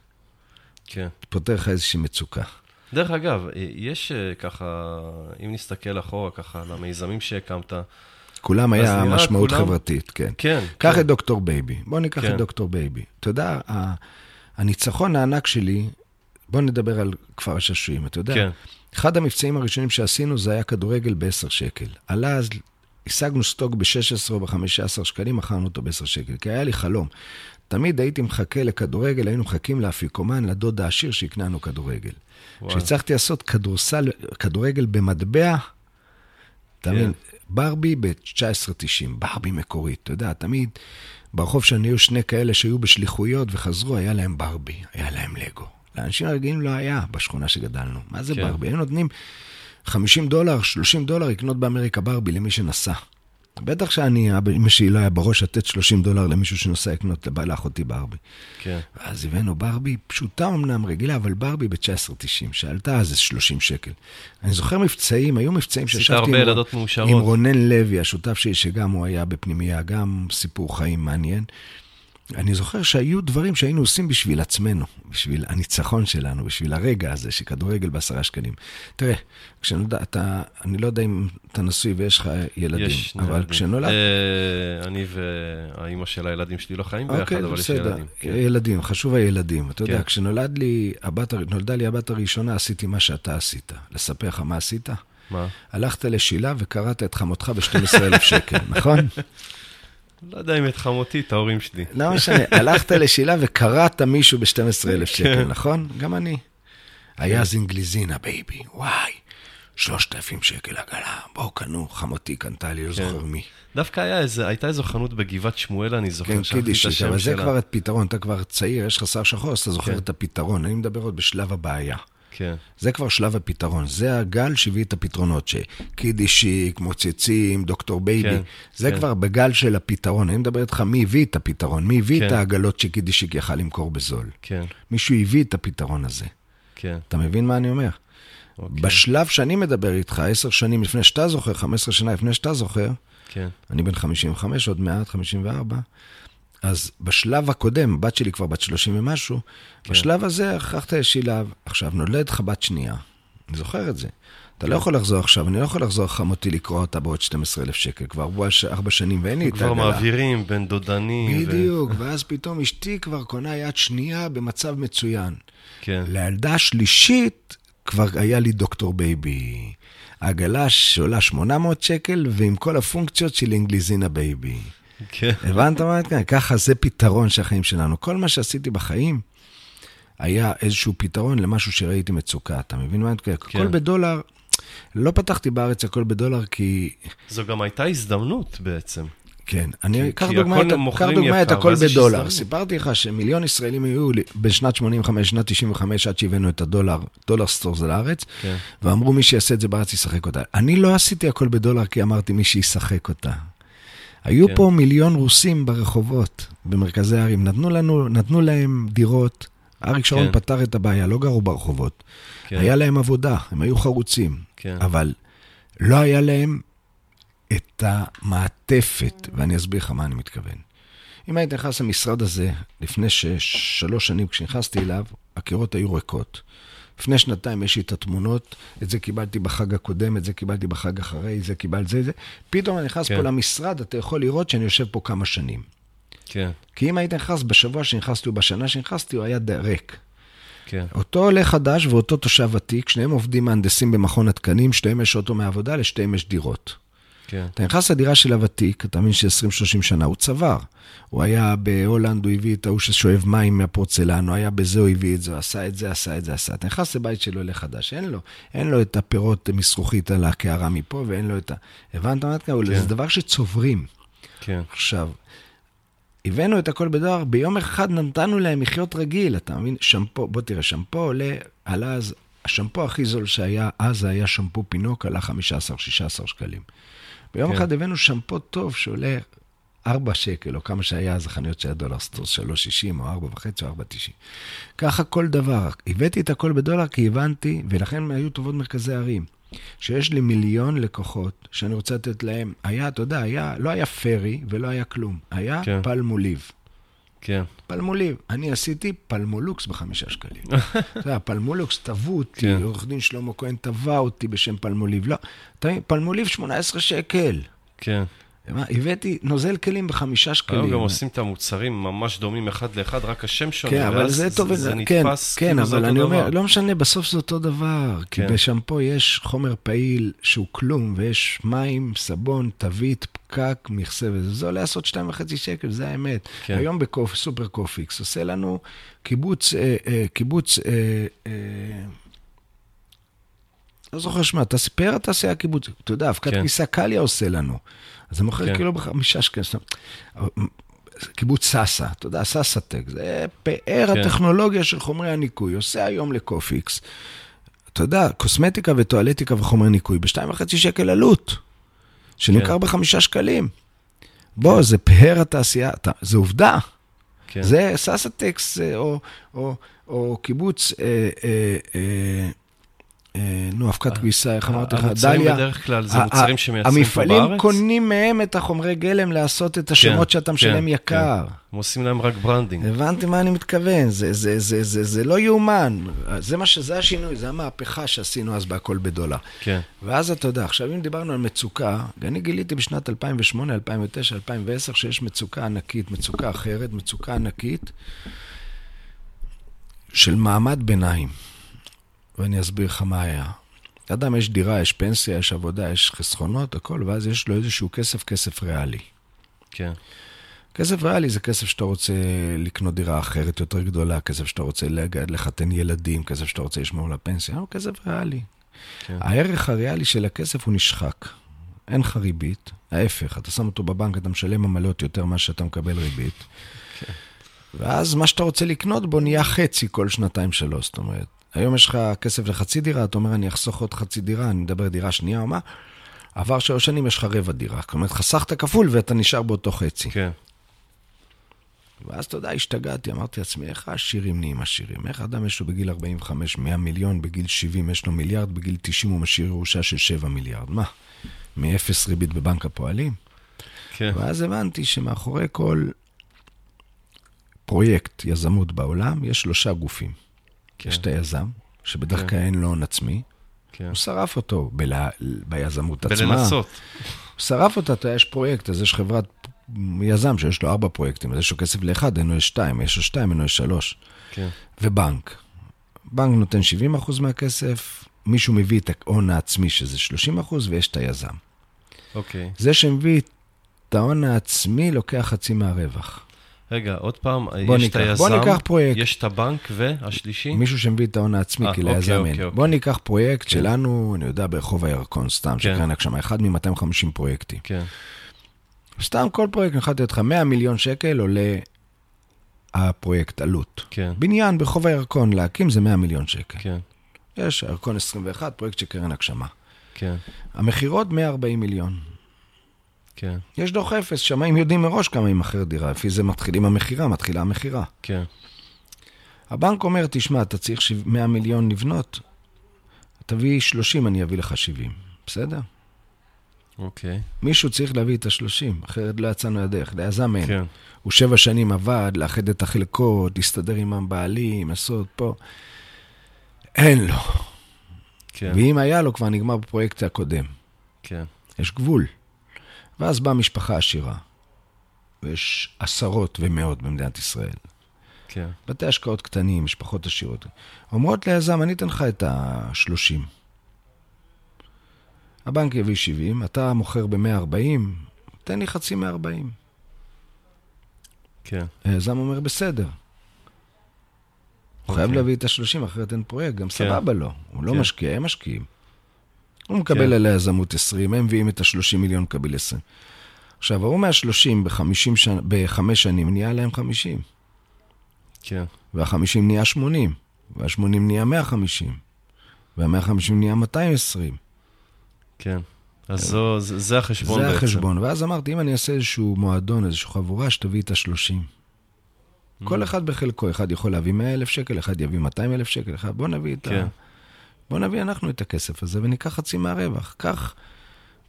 כן. פותר לך איזושהי מצוקה.
דרך אגב, יש אה, ככה, אם נסתכל אחורה ככה על המיזמים שהקמת,
כולם היה משמעות כולם... חברתית, כן. כן. קח כן. את דוקטור בייבי. בוא ניקח כן. את דוקטור בייבי. אתה יודע, הניצחון הענק שלי, בוא נדבר על כפר השעשועים, אתה יודע. כן. אחד המבצעים הראשונים שעשינו זה היה כדורגל ב-10 שקל. עלה אז, השגנו סטוק ב-16 או ב-15 שקלים, מכרנו אותו ב-10 שקל, כי היה לי חלום. תמיד הייתי מחכה לכדורגל, היינו מחכים לאפיקומן, לדוד העשיר שיקנה לנו כדורגל. כשהצלחתי לעשות כדורסל, כדורגל במטבע, אתה מבין, כן. ברבי ב-1990, ברבי מקורית, אתה יודע, תמיד ברחוב שלנו היו שני כאלה שהיו בשליחויות וחזרו, היה להם ברבי, היה להם לגו. לאנשים הרגילים לא היה בשכונה שגדלנו. מה זה כן. ברבי? היו נותנים 50 דולר, 30 דולר לקנות באמריקה ברבי למי שנסע. בטח שאני, אבא, אמא שלי לא היה בראש לתת 30 דולר למישהו שנוסע לקנות לאחותי ברבי. כן. ואז הבאנו ברבי, פשוטה אמנם, רגילה, אבל ברבי ב-19.90, שעלתה אז 30 שקל. אני זוכר מבצעים, היו מבצעים
שישבתי עם,
עם רונן לוי, השותף שלי, שגם הוא היה בפנימייה, גם סיפור חיים מעניין. אני זוכר שהיו דברים שהיינו עושים בשביל עצמנו, בשביל הניצחון שלנו, בשביל הרגע הזה שכדורגל בעשרה שקלים. תראה, כשנולד, אתה, אני לא יודע אם אתה נשוי ויש לך ילדים, יש אבל ילדים. כשנולד...
אה, אני והאימא של הילדים שלי לא חיים ביחד, אוקיי, אבל בסדר. יש ילדים.
כן. ילדים, חשוב הילדים. אתה כן. יודע, כשנולד לי לי הבת הראשונה, עשיתי מה שאתה עשית. לספר לך מה עשית? מה? הלכת לשילה וקראת את חמותך ב-12,000 שקל, נכון?
לא יודע אם את חמותי, את ההורים שלי.
לא משנה, הלכת לשילה וקראת מישהו ב-12,000 שקל, כן. נכון? גם אני. היה זינגליזינה, בייבי, וואי, 3,000 שקל עגלה, בואו קנו, חמותי קנתה לי, לא כן. זוכר מי.
דווקא הייתה איזו חנות בגבעת שמואל, אני זוכר,
כן, קידיש, אבל זה כבר הפתרון, אתה כבר צעיר, יש לך שר שחור, אז אתה זוכר את הפתרון. אני מדבר עוד בשלב הבעיה. כן. זה כבר שלב הפתרון. זה הגל שהביא את הפתרונות, שקידישיק, מוצצים, דוקטור בייבי. כן, זה כן. כבר בגל של הפתרון. אני מדבר איתך מי הביא את הפתרון, מי הביא כן. את העגלות שקידישיק יכל למכור בזול. כן. מישהו הביא את הפתרון הזה. כן. אתה מבין מה אני אומר? אוקיי. בשלב שאני מדבר איתך, עשר שנים לפני שאתה זוכר, 15 שנה לפני שאתה זוכר, כן. אני בן 55, עוד מעט, 54, אז בשלב הקודם, בת שלי כבר בת 30 ומשהו, כן. בשלב הזה הכרחת שילב. עכשיו, נולדת לך בת שנייה, אני זוכר את זה. אתה לא יכול לחזור עכשיו, אני לא יכול לחזור חמותי לקרוע אותה בעוד 12,000 שקל, כבר ארבע שנים ואין לי את
העגלה. כבר מעבירים בין דודנים.
בדיוק, ו... ואז פתאום אשתי כבר קונה יד שנייה במצב מצוין. כן. לילדה השלישית כבר היה לי דוקטור בייבי. עגלה שעולה 800 שקל, ועם כל הפונקציות של אינגליזינה בייבי. כן. הבנת מה אני? ככה זה פתרון של החיים שלנו. כל מה שעשיתי בחיים היה איזשהו פתרון למשהו שראיתי מצוקה. אתה מבין מה אני מתכוון? כן. הכל בדולר. לא פתחתי בארץ הכל בדולר כי...
זו גם הייתה הזדמנות בעצם.
כן, אני אקח דוגמא, את, דוגמא את הכל בדולר. סיפרתי לך שמיליון ישראלים היו בשנת 85, שנת 95, עד שהבאנו את הדולר, dollar stores לארץ, כן. ואמרו מי שיעשה את זה בארץ ישחק אותה. אני לא עשיתי הכל בדולר כי אמרתי מי שישחק אותה. היו כן. פה מיליון רוסים ברחובות, במרכזי הערים, נתנו, לנו, נתנו להם דירות. אריק שרון כן. פתר את הבעיה, לא גרו ברחובות. כן. היה להם עבודה, הם היו חרוצים. כן. אבל לא היה להם את המעטפת, ואני אסביר לך מה אני מתכוון. אם היית נכנס למשרד הזה לפני שש, שלוש שנים, כשנכנסתי אליו, הקירות היו ריקות. לפני שנתיים יש לי את התמונות, את זה קיבלתי בחג הקודם, את זה קיבלתי בחג אחרי, זה קיבלתי זה, זה. פתאום אני נכנס כן. פה למשרד, אתה יכול לראות שאני יושב פה כמה שנים. כן. כי אם היית נכנס בשבוע שנכנסתי או בשנה שנכנסתי, הוא היה ריק. כן. אותו עולה חדש ואותו תושב ותיק, שניהם עובדים מהנדסים במכון התקנים, שתיהם יש אוטו מעבודה, לשתיהם יש דירות. כן. אתה נכנס לדירה של הוותיק, אתה מבין ש-20-30 שנה, הוא צבר. הוא היה בהולנד, הוא הביא את ההוא ששואב מים מהפורצלן, הוא היה בזה, הוא הביא את זה, הוא עשה את זה, עשה את זה, עשה. אתה נכנס לבית של עולה חדש, אין לו, אין לו את הפירות מזכוכית על הקערה מפה, ואין לו את ה... הבנת מה אתה כן. זה דבר שצוברים. כן. עכשיו, הבאנו את הכל בדולר, ביום אחד נתנו להם לחיות רגיל, אתה מבין? שמפו, בוא תראה, שמפו עולה, עלה אז, השמפו הכי זול שהיה אז היה שמפו פינוק, עלה 15-16 שקלים. ביום כן. אחד הבאנו שמפו טוב שעולה 4 שקל, או כמה שהיה אז החנויות של ה dollar stores, 3.60 או 4.5 או 4.90. ככה כל דבר. הבאתי את הכל בדולר כי הבנתי, ולכן היו טובות מרכזי ערים. שיש לי מיליון לקוחות שאני רוצה לתת להם, היה, אתה יודע, היה, לא היה פרי ולא היה כלום, היה כן. פלמוליב. כן. פלמוליב. אני עשיתי פלמולוקס בחמישה שקלים. אתה יודע, פלמולוקס תבעו אותי, כן. עורך דין שלמה כהן תבע אותי בשם פלמוליב. לא, פלמוליב 18 שקל. כן. הבאתי נוזל כלים בחמישה שקלים.
היום גם עושים את המוצרים ממש דומים אחד לאחד, רק השם שונה.
כן, אבל זה טוב, זה כן, נתפס כן, כאילו זה אבל אני אומר, לא משנה, בסוף זה אותו דבר. כי כן. בשמפו יש חומר פעיל שהוא כלום, ויש מים, סבון, תווית, פקק, מכסה וזה. זה עולה לעשות שתיים וחצי שקל, זה האמת. כן. היום בסופר קופיקס עושה לנו קיבוץ, אה, אה, קיבוץ, אה, לא זוכר שמה, פאר התעשייה הקיבוצית. אתה יודע, אבקת כן. כביסה קליה עושה לנו. אז זה מוכר כן. כאילו בחמישה שקלים. קיבוץ סאסא, אתה יודע, סאסא-טק, זה פאר כן. הטכנולוגיה של חומרי הניקוי, עושה היום לקופיקס. אתה יודע, קוסמטיקה וטואלטיקה וחומרי ניקוי, בשתיים וחצי שקל עלות, שנמכר כן. בחמישה שקלים. בוא, כן. זה פאר התעשייה, זה עובדה. כן. זה סאסא-טקס או, או, או קיבוץ אה, אה, אה, אה, נו, אבקת כביסה, איך אמרתי לך, דליה.
המוצרים בדרך כלל זה מוצרים שמייצרים פה בארץ?
המפעלים קונים מהם את החומרי גלם לעשות את השמות כן, שאתה כן, משלם יקר. כן.
הם עושים להם רק branding.
הבנתי מה אני מתכוון, זה לא יאומן. זה מה שזה השינוי, זה המהפכה שעשינו אז בהכל בדולר. כן. ואז אתה יודע, עכשיו אם דיברנו על מצוקה, אני גיליתי בשנת 2008, 2009, 2010, שיש מצוקה ענקית, מצוקה אחרת, מצוקה ענקית של מעמד ביניים. ואני אסביר לך מה היה. לאדם יש דירה, יש פנסיה, יש עבודה, יש חסכונות, הכל, ואז יש לו איזשהו כסף, כסף ריאלי. כן. כסף ריאלי זה כסף שאתה רוצה לקנות דירה אחרת יותר גדולה, כסף שאתה רוצה לגד, לחתן ילדים, כסף שאתה רוצה לשמור לפנסיה, הוא כסף ריאלי. כן. הערך הריאלי של הכסף הוא נשחק. אין לך ריבית, ההפך, אתה שם אותו בבנק, אתה משלם עמלות יותר ממה שאתה מקבל ריבית. כן. ואז מה שאתה רוצה לקנות בו נהיה חצי כל שנתיים-שלוש, זאת אומרת. היום יש לך כסף לחצי דירה, אתה אומר, אני אחסוך עוד חצי דירה, אני מדבר דירה שנייה או מה, עבר שלוש שנים, יש לך רבע דירה. זאת אומרת, חסכת כפול ואתה נשאר באותו חצי. כן. ואז אתה יודע, השתגעתי, אמרתי לעצמי, איך העשירים נהיים עשירים? איך אדם יש לו בגיל 45 100 מיליון, בגיל 70 יש לו מיליארד, בגיל 90 הוא משאיר ירושה של 7 מיליארד. מה? מאפס ריבית בבנק הפועלים? כן. ואז הבנתי שמאחורי כל פרויקט יזמות בעולם יש שלושה גופים. כן. יש את היזם, שבדרך כן. כלל אין לו הון עצמי. כן. הוא שרף אותו ב- ביזמות עצמה.
בלנסות.
הוא שרף אותה, אתה יודע, יש פרויקט, אז יש חברת יזם שיש לו ארבע פרויקטים, אז יש לו כסף לאחד, אין לו שתיים, יש לו שתיים, אין לו שלוש.
כן.
ובנק. בנק נותן 70 אחוז מהכסף, מישהו מביא את ההון העצמי, שזה 30 אחוז, ויש את היזם.
אוקיי.
זה שמביא את ההון העצמי, לוקח חצי מהרווח.
רגע, עוד פעם,
בוא
יש
ניקח-
את
בוא
היזם,
ניקח פרויקט.
יש את הבנק והשלישי?
מישהו שמביא את ההון העצמי,
אה,
כי
אוקיי,
ליזם
אוקיי,
אין.
אוקיי.
בוא ניקח פרויקט
כן.
שלנו, אני יודע, ברחוב הירקון, סתם,
כן.
שקרן הגשמה, אחד מ-250 פרויקטים.
כן,
סתם כל פרויקט, נתתי אותך 100 מיליון שקל עולה הפרויקט עלות.
כן,
בניין ברחוב הירקון, להקים זה 100 מיליון שקל.
כן,
יש, הירקון 21, פרויקט של קרן הגשמה.
כן,
המכירות 140 מיליון.
כן,
יש דוח אפס, שמאים יודעים מראש כמה יימכר דירה, לפי זה מתחילים המכירה, מתחילה המכירה.
כן,
הבנק אומר, תשמע, אתה צריך שבע- 100 מיליון לבנות, תביא 30, אני אביא לך 70. בסדר?
אוקיי,
מישהו צריך להביא את ה-30, אחרת לא יצאנו לדרך. ליזם אין.
כן,
הוא שבע שנים עבד, לאחד את החלקות, להסתדר עם הבעלים, לעשות פה. אין לו.
כן,
ואם היה לו, כבר נגמר בפרויקט הקודם.
כן,
יש גבול. ואז באה משפחה עשירה, ויש עשרות ומאות במדינת ישראל.
כן,
בתי השקעות קטנים, משפחות עשירות. אומרות ליזם, אני אתן לך את ה-30. הבנק יביא 70, אתה מוכר ב-140, תן לי חצי מ-40.
כן,
היזם אומר, בסדר. הוא חייב
אוקיי.
להביא את ה-30, אחרת אין פרויקט, גם סבבה לו. הוא לא
כן.
משקיע, הם משקיעים. הוא מקבל
כן.
על היזמות 20, הם מביאים את ה-30 מיליון, מקבל 20. עכשיו, ההוא מה-30 ב-50 שנה, בחמש שנים נהיה להם 50,
כן,
וה-50 נהיה 80, וה-80 נהיה 150, וה-150 נהיה 220.
כן. אז זו- זה זה החשבון
זה
בעצם.
החשבון. ואז אמרתי, אם אני אעשה איזשהו מועדון, איזושהי חבורה, שתביא את ה-30.
Mm.
כל אחד בחלקו, אחד יכול להביא 100 אלף שקל, אחד יביא 200 אלף שקל, אחד, בוא נביא את ה... בוא נביא אנחנו את הכסף הזה וניקח חצי מהרווח. קח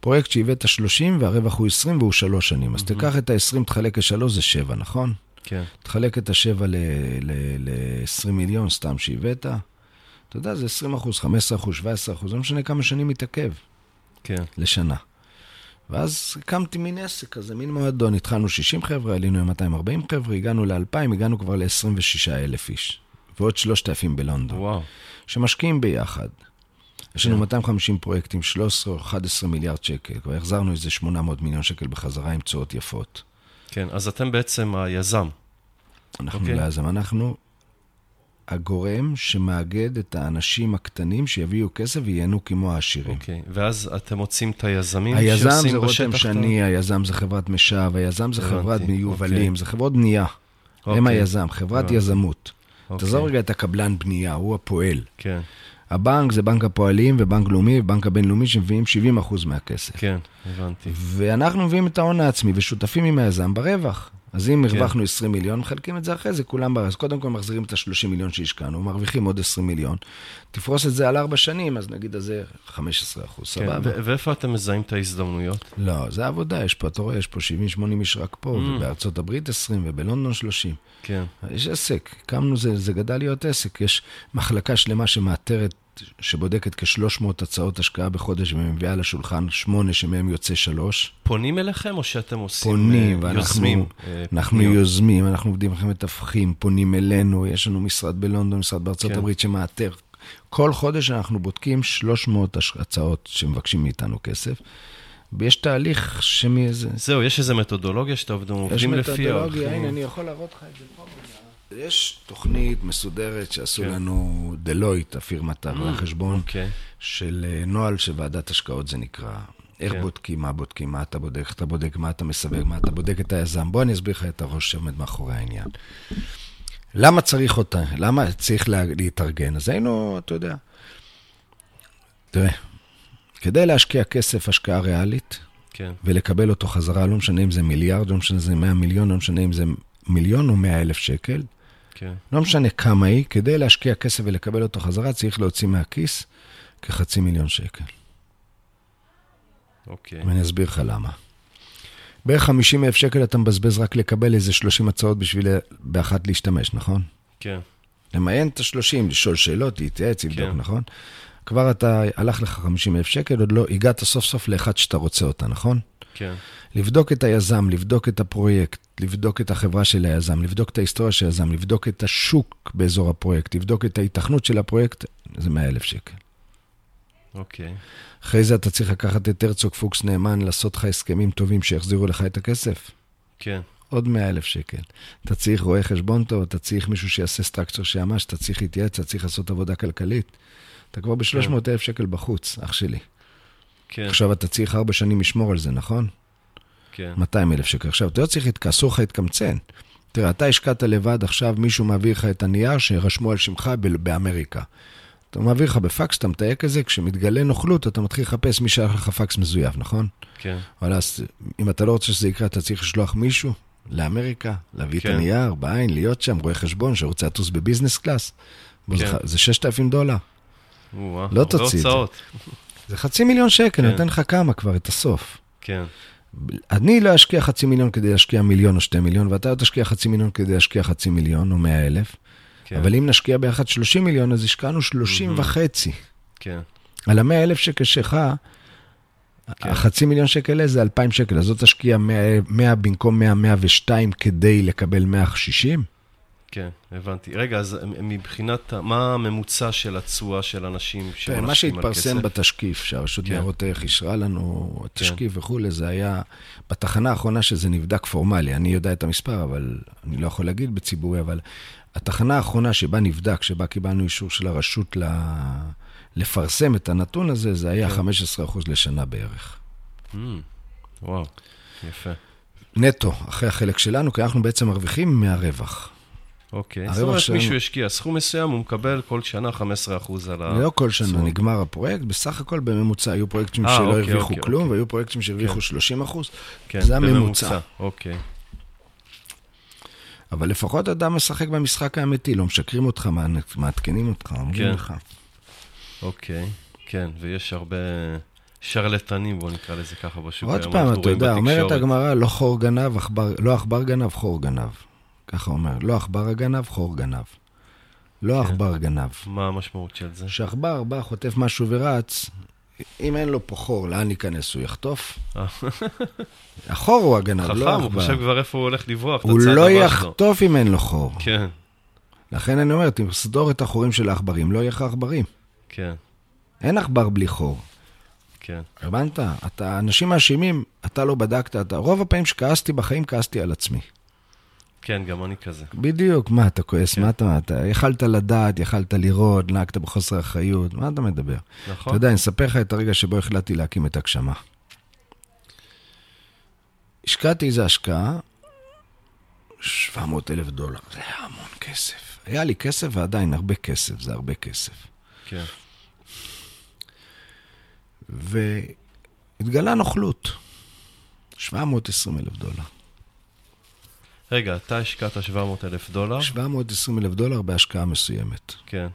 פרויקט שהבאת 30 והרווח הוא 20 והוא שלוש שנים. אז תיקח את ה-20, תחלק לשלוש, זה 7, נכון?
כן,
תחלק את ה-7 ל-20 מיליון סתם שהבאת. אתה יודע, זה 20 אחוז, 15 אחוז, 17 אחוז, לא משנה כמה שנים מתעכב.
כן,
לשנה. ואז הקמתי מין עסק כזה, מין מועדון. התחלנו 60 חבר'ה, עלינו עם 240 חבר'ה, הגענו ל-2,000, הגענו כבר ל-26 אלף איש. ועוד 3,000 בלונדון,
וואו,
שמשקיעים ביחד. יש לנו
כן.
250 פרויקטים, 13 או 11 מיליארד שקל. כבר החזרנו איזה 800 מיליון שקל בחזרה עם תשואות יפות.
כן, אז אתם בעצם היזם.
אנחנו
אוקיי.
לא יזם, אנחנו הגורם שמאגד את האנשים הקטנים שיביאו כסף וייהנו כמו העשירים.
אוקיי, ואז אתם מוצאים את היזמים
היזם
שעושים
זה רותם
בשטח את ה-
שני, היזם זה חברת משב, היזם זה חברת מיובלים,
אוקיי.
זה חברות בנייה. הם
אוקיי,
היזם, חברת
הבנתי.
יזמות.
אוקיי,
תעזוב רגע את הקבלן בנייה, הוא הפועל.
כן,
הבנק זה בנק הפועלים ובנק לאומי ובנק הבינלאומי שמביאים 70% מהכסף.
כן, הבנתי.
ואנחנו מביאים את ההון העצמי ושותפים עם היזם ברווח. אז אם
כן.
הרווחנו 20 מיליון, מחלקים את זה אחרי זה, כולם ברז. קודם כל מחזירים את ה-30 מיליון שהשקענו, מרוויחים עוד 20 מיליון. תפרוס את זה על 4 שנים, אז נגיד אז זה 15 אחוז,
כן,
סבבה.
ואיפה אתם מזהים את ההזדמנויות?
לא, זה עבודה, יש פה, אתה רואה, יש פה 70-80 איש רק פה,
Mm.
ובארצות הברית 20, ובלונדון 30.
כן,
יש עסק, הקמנו זה, זה גדל להיות עסק. יש מחלקה שלמה שמאתרת, שבודקת כ-300 הצעות השקעה בחודש, ומביאה לשולחן שמונה, שמהם יוצא שלוש.
פונים אליכם או שאתם עושים,
פונים,
אה,
ואנחנו
יוזמים? אה,
אנחנו
פניות?
יוזמים, אנחנו עובדים לכם מתווכים, פונים אלינו, יש לנו משרד בלונדון, משרד בארצות
כן.
הברית שמאתר. כל חודש אנחנו בודקים 300 הש- הצעות שמבקשים מאיתנו כסף, ויש תהליך שמאיזה...
זהו, יש איזו מתודולוגיה שאתם עובדים
יש
עובדים לפיה.
מתודולוגיה, הנה, אני יכול להראות לך את זה פה. יש תוכנית מסודרת שעשו
כן.
לנו דלויט, הפירמת הרואה חשבון,
אוקיי,
של אה, נוהל של ועדת השקעות זה נקרא. איך
כן.
בודקים, מה בודקים, מה אתה בודק, אתה בודק, מה אתה מסווג, מה אתה בודק את היזם. בוא אני אסביר לך את הראש שעומד מאחורי העניין. למה צריך אותה? למה צריך לה, להתארגן? אז היינו, אתה יודע, תראה, כדי להשקיע כסף השקעה ריאלית,
כן,
ולקבל אותו חזרה, לא משנה אם זה מיליארד, לא משנה אם זה 100 מיליון, לא משנה אם זה מיליון או 100 אלף שקל,
כן,
לא משנה כמה היא, כדי להשקיע כסף ולקבל אותו חזרה, צריך להוציא מהכיס כחצי מיליון שקל.
אוקיי,
ואני אסביר לך למה. בערך 50 אלף שקל אתה מבזבז רק לקבל איזה 30 הצעות בשביל באחת להשתמש, נכון?
כן,
למיין את ה-30, לשאול שאלות, להתייעץ, לבדוק,
כן.
נכון? כבר אתה, הלך לך 50 אלף שקל, עוד לא הגעת סוף סוף לאחד שאתה רוצה אותה, נכון?
כן.
לבדוק את היזם, לבדוק את הפרויקט, לבדוק את החברה של היזם, לבדוק את ההיסטוריה של היזם, לבדוק את השוק באזור הפרויקט, לבדוק את ההיתכנות של הפרויקט, זה 100 אלף שקל.
אוקיי.
אחרי זה אתה צריך לקחת את הרצוג פוקס נאמן, לעשות לך הסכמים טובים שיחזירו לך את הכסף.
כן.
עוד 100 אלף שקל. אתה צריך רואה חשבון טוב, אתה צריך מישהו שיעשה סטרקצר שימש, אתה צריך להתייעץ, אתה צריך לעשות עבודה כלכלית. אתה כבר ב-300 אלף שקל בחוץ, אח שלי.
כן.
עכשיו אתה צריך ארבע שנים לשמור על זה, נכון?
כן.
200 אלף שקל. עכשיו, אתה לא צריך, אסור לך להתקמצן. תראה, אתה השקעת לבד, עכשיו מישהו מעביר לך את הנייר שרשמו על שמך ב- באמריקה. אתה מעביר לך בפקס, אתה מתייק את זה, כשמתגלה נוכלות, אתה מתחיל לחפש מי שלח לך פקס מזויף, נכון?
כן.
אבל אז, אם אתה לא רוצה שזה יקרה, אתה צריך לשלוח מישהו לאמריקה, להביא
כן.
את הנייר, בעין, להיות שם, רואה חשבון, שרוצה לטוס בביזנס קלאס. זה
כן.
ח- זה 6,000 דולר.
או-אה,
לא תוציא את זה. זה חצי מיליון שקל,
כן.
נותן לך כמה כבר, את הסוף.
כן.
אני לא אשקיע חצי מיליון כדי להשקיע מיליון או שתי מיליון, ואתה לא תשקיע חצי מיליון כדי להשקיע חצי מיליון או מאה אלף.
כן.
אבל אם נשקיע ביחד 30 מיליון, אז השקענו 30 וחצי.
כן.
על המאה אלף שקל שלך,
כן.
החצי מיליון שקל זה 2,000 שקל, אז זאת תשקיע 100, 100 במקום 100, 102 כדי לקבל 160?
כן, הבנתי. רגע, אז מבחינת, מה הממוצע של התשואה של אנשים
תראה,
שמשקיעים
מה
על
שהתפרסם
כסף?
בתשקיף, שהרשות
כן.
ניירות ערך אישרה לנו, התשקיף וכולי, זה היה בתחנה האחרונה שזה נבדק פורמלי. אני יודע את המספר, אבל אני לא יכול להגיד בציבורי, אבל התחנה האחרונה שבה נבדק, שבה קיבלנו אישור של הרשות ל... לפרסם את הנתון הזה, זה היה
כן.
15% לשנה בערך.
Mm, וואו, יפה.
נטו, אחרי החלק שלנו, כי אנחנו בעצם מרוויחים מהרווח.
אוקיי. זאת אומרת, מישהו השקיע סכום מסוים, הוא מקבל כל שנה 15% על ה...
לא כל שנה. נגמר הפרויקט, בסך הכל בממוצע היו פרויקטים
אה,
שלא
אוקיי,
הרוויחו
אוקיי,
כלום,
אוקיי.
והיו פרויקטים שהרוויחו
כן.
30 אחוז.
כן,
זה הממוצע.
אוקיי.
אבל לפחות אדם משחק במשחק האמיתי, לא משקרים אותך, מעד- מעדכנים אותך, אומרים
כן.
לך.
אוקיי, כן, ויש הרבה שרלטנים, בוא נקרא לזה ככה בשוק.
עוד פעם, אתה יודע, אומרת. הגמרא, לא חור גנב, עכבר, לא עכבר גנב, חור גנב. ככה אומר, לא עכבר הגנב, חור גנב. לא
כן.
עכבר גנב.
מה המשמעות של זה?
כשעכבר בא, חוטף משהו ורץ, אם אין לו פה חור, לאן ייכנס? הוא יחטוף?
אה.
החור הוא הגנב, לא
חכם, הוא. חושב כבר איפה הוא הולך לברוח,
הוא לא. יחטוף אם אין לו חור.
כן,
לכן אני אומר, תסדור את החורים של העכברים, לא יהיה לך עכברים.
כן,
אין עכבר בלי חור.
כן.
הבנת? אתה, אנשים מאשימים, אתה לא בדקת, אתה... רוב הפעמים שכעסתי בחיים, כעסתי על עצמי.
כן, גם אני כזה.
בדיוק, מה, אתה כועס?
כן.
מה אתה, אתה יכלת לדעת, יכלת לראות, נהגת בחוסר אחריות, מה אתה מדבר?
נכון?
אתה יודע, אני אספר לך את הרגע שבו החלטתי להקים את הגשמה. השקעתי איזו השקעה, 700 אלף דולר, זה היה המון כסף. היה לי כסף ועדיין הרבה כסף, זה הרבה כסף.
כן,
והתגלה נוכלות, 720 אלף דולר.
רגע, אתה השקעת 700 אלף דולר?
720 אלף דולר בהשקעה מסוימת.
כן,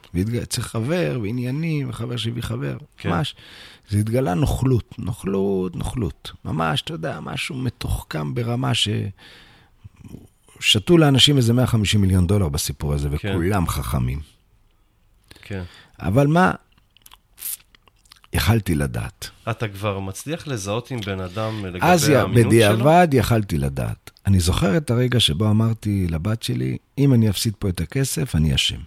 צריך חבר ועניינים, וחבר שהביא חבר,
כן.
ממש. זה התגלה נוכלות, נוכלות, נוכלות. ממש, אתה יודע, משהו מתוחכם ברמה ש... שתו לאנשים איזה 150 מיליון דולר בסיפור הזה,
כן.
וכולם חכמים.
כן.
אבל מה, יכלתי לדעת.
אתה כבר מצליח לזהות עם בן אדם לגבי
אז
האמינות שלו?
בדיעבד יכלתי לדעת. אני זוכר את הרגע שבו אמרתי לבת שלי, אם אני אפסיד פה את הכסף, אני אשם.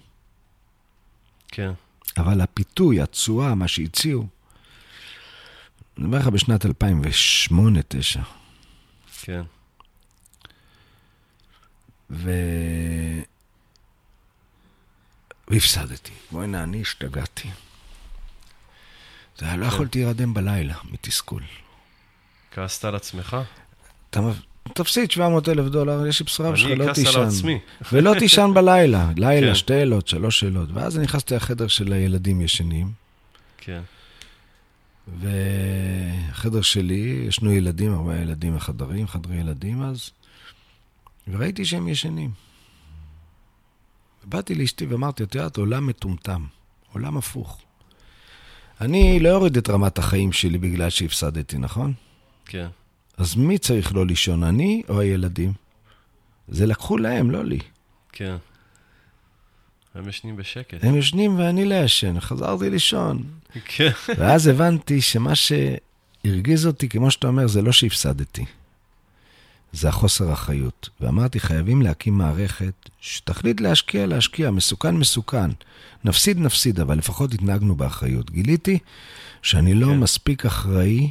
כן,
אבל הפיתוי, התשואה, מה שהציעו, אני אומר לך בשנת 2008-2009,
כן,
ו... והפסדתי. בוא'נה, אני השתגעתי. זה היה, לא
כן.
יכולתי להירדם בלילה מתסכול.
כעסת על עצמך?
אתה תפסיד 700 אלף דולר, יש לי בשורה בשבילך,
אני
לא
אכעס על
תישן.
עצמי.
ולא תישן בלילה. לילה,
כן.
שתי שאלות, שלוש שאלות. ואז אני נכנסתי לחדר של הילדים ישנים,
כן,
והחדר שלי, ישנו ילדים, הרבה ילדים בחדרים, חדרי ילדים אז, וראיתי שהם ישנים. באתי לאשתי ואמרתי, את יודעת, עולם מטומטם, עולם הפוך. אני לא אוריד את רמת החיים שלי בגלל שהפסדתי, נכון?
כן,
אז מי צריך לא לישון, אני או הילדים? זה לקחו להם, לא לי.
כן. הם ישנים בשקט.
הם ישנים ואני לא ישן, חזרתי לישון. כן. ואז הבנתי שמה שהרגיז אותי, כמו שאתה אומר, זה לא שהפסדתי. זה החוסר אחריות. ואמרתי, חייבים להקים מערכת שתחליט להשקיע, להשקיע, מסוכן, מסוכן. נפסיד, נפסיד, אבל לפחות התנהגנו באחריות. גיליתי שאני לא כן. מספיק אחראי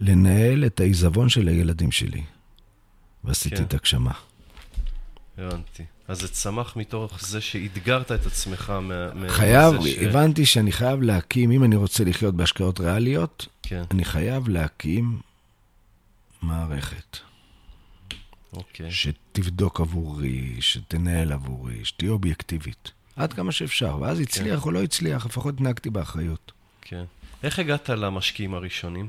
לנהל את העיזבון של הילדים שלי. ועשיתי כן. את הגשמה.
הבנתי. אז זה צמח מתוך זה שאתגרת את עצמך
מה... חייב, ש... הבנתי שאני חייב להקים, אם אני רוצה לחיות בהשקעות ריאליות, כן. אני חייב להקים מערכת. אוקיי. שתבדוק עבורי, שתנהל עבורי, שתהיה אובייקטיבית. עד כמה שאפשר. ואז הצליח כן. או לא הצליח, לפחות התנהגתי באחריות.
כן. איך הגעת למשקיעים הראשונים?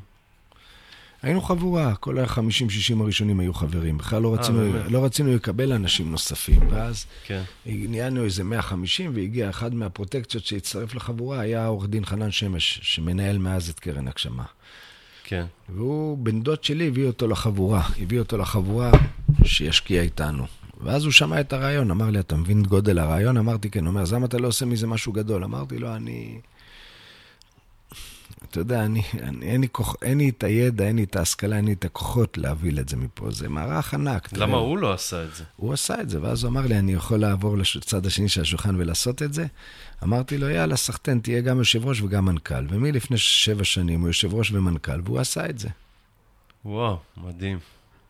היינו חבורה, כל ה-50-60 הראשונים היו חברים. בכלל לא רצינו, 아, לא רצינו לקבל אנשים נוספים. ואז כן. נהיינו איזה 150, והגיע אחד מהפרוטקציות שהצטרף לחבורה, היה עורך דין חנן שמש, שמנהל מאז את קרן הגשמה. כן. והוא, בן דוד שלי, הביא אותו לחבורה. הביא אותו לחבורה שישקיע איתנו. ואז הוא שמע את הרעיון, אמר לי, אתה מבין את גודל הרעיון? אמרתי, כן. הוא אומר, אז למה אתה לא עושה מזה משהו גדול? אמרתי לו, אני... אתה יודע, אני, אני, אין, לי כוח, אין לי את הידע, אין לי את ההשכלה, אין לי את הכוחות להביא את זה מפה. זה מערך ענק.
למה. הוא לא עשה את זה?
הוא עשה את זה, ואז הוא אמר לי, אני יכול לעבור לצד השני של השולחן ולעשות את זה? אמרתי לו, יאללה, סחטיין, תהיה גם יושב ראש וגם מנכ"ל. ומלפני שבע שנים הוא יושב ראש ומנכ"ל, והוא עשה את זה.
וואו, מדהים.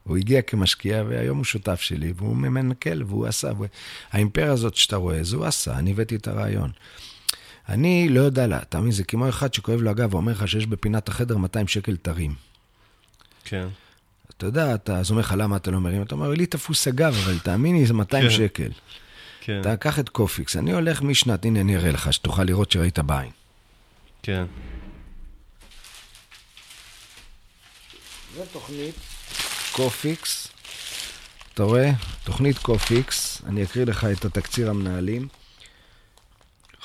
הוא הגיע כמשקיע, והיום הוא שותף שלי, והוא ממנכ"ל, והוא עשה. האימפריה הזאת שאתה רואה, זה הוא עשה, אני הבאתי את הרעיון. אני לא יודע, אתה מבין, זה כמו אחד שכואב לו הגב ואומר לך שיש בפינת החדר 200 שקל תרים.
כן.
אתה יודע, אתה, אז אומר לך, למה אתה לא מרים? אתה אומר, לי תפוס הגב, אבל תאמין לי, זה 200 כן. שקל. כן. אתה קח את קופיקס, אני הולך משנת, הנה אני אראה לך, שתוכל לראות שראית בעין.
כן.
זו תוכנית קופיקס, אתה רואה? תוכנית קופיקס, אני אקריא לך את התקציר המנהלים.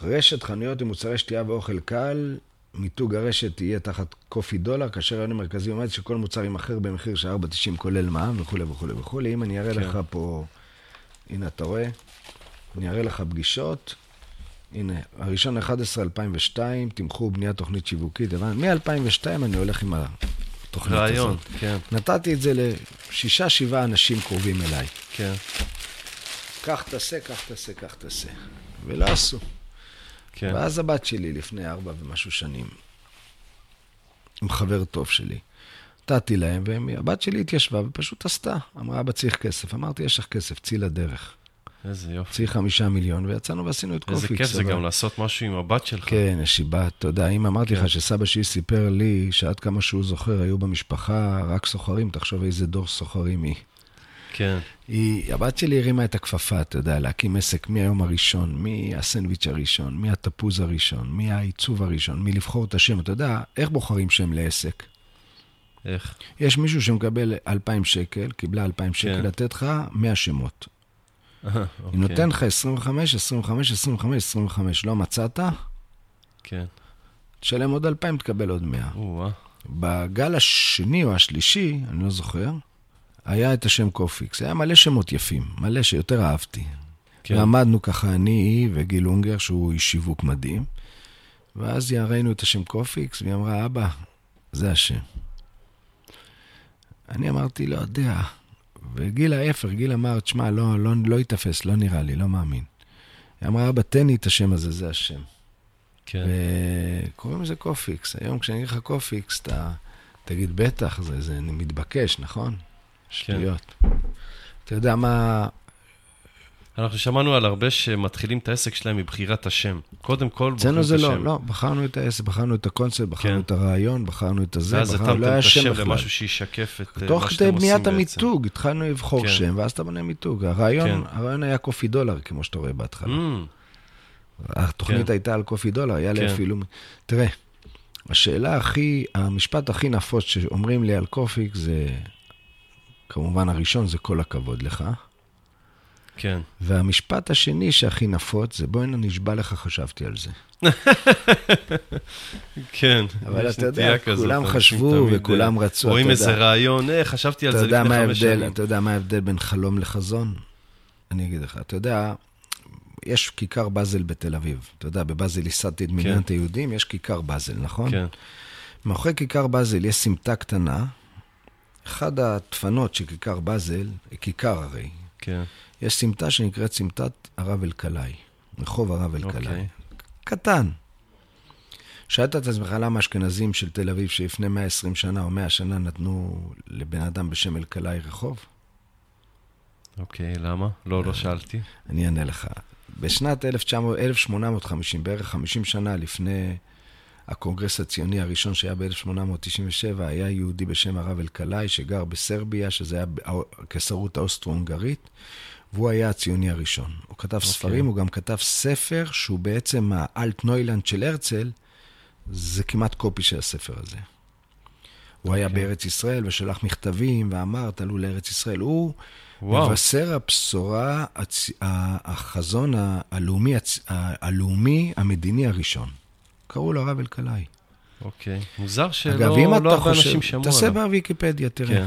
רשת חנויות עם מוצרי שתייה ואוכל קל, מיתוג הרשת יהיה תחת קופי דולר, כאשר הרעיון המרכזי עומד שכל מוצר יימכר במחיר של 4.90 כולל מע"מ וכולי וכולי וכולי. אם אני אראה כן. לך פה, הנה אתה רואה, אני אראה לך פגישות. הנה, הראשון 11 2002, תמכו בניית תוכנית שיווקית. מ-2002 אני הולך עם התוכנית
רעיון, הזאת. כן.
נתתי את זה לשישה, שבעה אנשים קרובים אליי.
כן.
קח תעשה, קח תעשה, קח תעשה. ולא עשו. כן. ואז הבת שלי, לפני ארבע ומשהו שנים, עם חבר טוב שלי, נתתי להם, והבת שלי התיישבה ופשוט עשתה. אמרה, אבא צריך כסף. אמרתי, יש לך כסף, צאי לדרך.
איזה יופי.
צריך חמישה מיליון, ויצאנו ועשינו את קופיקס.
איזה כיף זה גם לעשות משהו עם הבת שלך.
כן, יש לי בת, אתה יודע, אם אמרתי כן. לך שסבא שלי סיפר לי שעד כמה שהוא זוכר, היו במשפחה רק סוחרים, תחשוב איזה דור סוחרים היא.
כן.
היא, הבת שלי הרימה את הכפפה, אתה יודע, להקים עסק מהיום הראשון, מהסנדוויץ' הראשון, מהתפוז הראשון, מהעיצוב הראשון, מלבחור את השם. אתה יודע, איך בוחרים שם לעסק?
איך?
יש מישהו שמקבל 2,000 שקל, קיבלה 2,000 שקל, כן. לתת לך 100 שמות. אוקיי. היא נותן לך 25, 25, 25, 25. לא מצאת?
כן.
תשלם עוד 2,000, תקבל עוד 100. בגל השני או השלישי, אני לא זוכר, היה את השם קופיקס. היה מלא שמות יפים, מלא שיותר אהבתי. כן. ועמדנו ככה אני וגיל אונגר, שהוא איש שיווק מדהים, ואז ראינו את השם קופיקס, והיא אמרה, אבא, זה השם. אני אמרתי, לא יודע. וגיל ההפך, גיל אמר, תשמע, לא, לא, לא ייתפס, לא נראה לי, לא מאמין. היא אמרה, אבא, תן לי את השם הזה, זה השם. כן. וקוראים לזה קופיקס. היום כשאני אגיד לך קופיקס, אתה תגיד, בטח, זה, זה מתבקש, נכון? שטויות. כן. אתה יודע מה...
אנחנו שמענו על הרבה שמתחילים את העסק שלהם מבחירת השם. קודם כל
בוחרים את השם. אצלנו זה לא, לא, בחרנו את העסק, בחרנו את הקונספט, בחרנו כן. את הרעיון, בחרנו את הזה,
ואז בחרנו, לא היה שם בכלל. ואז התאמתם את השם למשהו שישקף את
אה, מה שאתם עושים בעצם. תוך כדי בניית המיתוג, התחלנו לבחור כן. שם, ואז אתה בונה מיתוג. הרעיון, כן. הרעיון היה קופי דולר, כמו שאתה רואה בהתחלה. Mm. התוכנית כן. הייתה על קופי דולר, היה לי כן. אפילו... תראה, השאלה הכי, המשפט הכי נפוץ שאומרים לי על קופיק זה... כמובן, הראשון זה כל הכבוד לך.
כן.
והמשפט השני שהכי נפוץ זה, בואי נשבע לך, חשבתי על זה.
כן.
אבל אתה יודע, כולם חשבו וכולם אה, רצו,
רואים איזה רעיון, אה, חשבתי על זה לפני חמש שנים.
אתה יודע מה ההבדל בין חלום לחזון? אני אגיד לך, אתה יודע, יש כיכר באזל בתל אביב. אתה יודע, בבאזל ייסדתי את כן. מדינת היהודים, יש כיכר באזל, נכון?
כן.
מאחורי כיכר באזל יש סמטה קטנה. אחד הדפנות של כיכר באזל, כיכר הרי,
כן.
יש סמטה שנקראת סמטת הרב אלקלעי, רחוב הרב אלקלעי.
אוקיי.
קטן. שאלת את עצמך למה אשכנזים של תל אביב שלפני 120 שנה או 100 שנה נתנו לבן אדם בשם אלקלעי רחוב?
אוקיי, למה? לא, לא שאלתי.
אני אענה לך. בשנת 1900, 1850, בערך 50 שנה לפני הקונגרס הציוני הראשון שהיה ב-1897, היה יהודי בשם הרב אלקלעי שגר בסרביה, שזה היה הקיסרות האוסטרו-הונגרית, והוא היה הציוני הראשון. הוא כתב okay. ספרים, הוא גם כתב ספר שהוא בעצם האלט נוילנד של הרצל, זה כמעט copy של הספר הזה. הוא okay. היה אוקיי. בארץ ישראל ושלח מכתבים ואמר, תעלו לארץ ישראל. הוא וואו. מבשר הבשורה, הצ... החזון הלאומי, הצ... הלאומי המדיני הראשון. קראו לו הרב אלקלעי.
אוקיי. מוזר שלא אגב, אם לא הרבה אנשים שמעו
עליו. תעשה בוויקיפדיה, תראה. כן.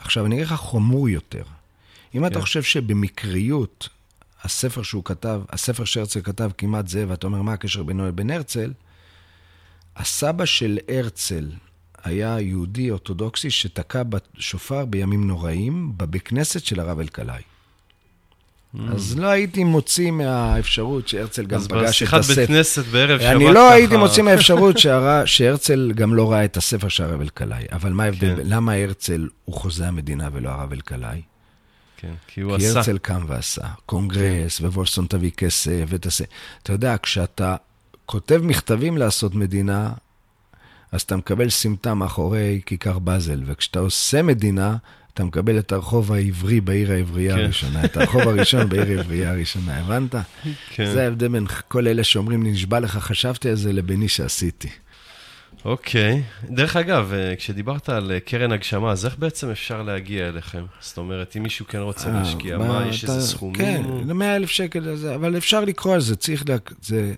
עכשיו, אני אגיד לך חמור יותר. אם כן. אתה חושב שבמקריות, הספר שהוא כתב, הספר שהרצל כתב כמעט זה, ואתה אומר, מה הקשר בינו לבין הרצל? הסבא של הרצל היה יהודי אורתודוקסי שתקע בשופר בימים נוראים בבית כנסת של הרב אלקלעי. אז לא הייתי מוציא מהאפשרות שהרצל גם פגש את הספר. אז
בשיחת בית כנסת בערב שבת ככה...
אני לא הייתי מוציא מהאפשרות שהרצל גם לא ראה את הספר של הרב אלקלעי. אבל מה ההבדל? כן. למה הרצל הוא חוזה המדינה ולא הרב אלקלעי?
כן, כי הוא עשה.
כי הרצל קם ועשה. קונגרס, כן. ווולפסון תביא כסף ותעשה. אתה יודע, כשאתה כותב מכתבים לעשות מדינה, אז אתה מקבל סמטה מאחורי כיכר באזל, וכשאתה עושה מדינה, אתה מקבל את הרחוב העברי בעיר העברייה כן. הראשונה, את הרחוב הראשון בעיר העברייה הראשונה, הבנת? כן. זה ההבדל בין כל אלה שאומרים לי, נשבע לך, חשבתי על זה, לביני שעשיתי.
אוקיי. דרך אגב, אה, כשדיברת על אה, קרן הגשמה, אז איך בעצם אפשר להגיע אליכם? זאת אומרת, אם מישהו כן רוצה אה, להשקיע, מה, יש איזה סכומים?
כן, 100 אלף שקל, אבל אפשר לקרוא על זה, צריך... זה...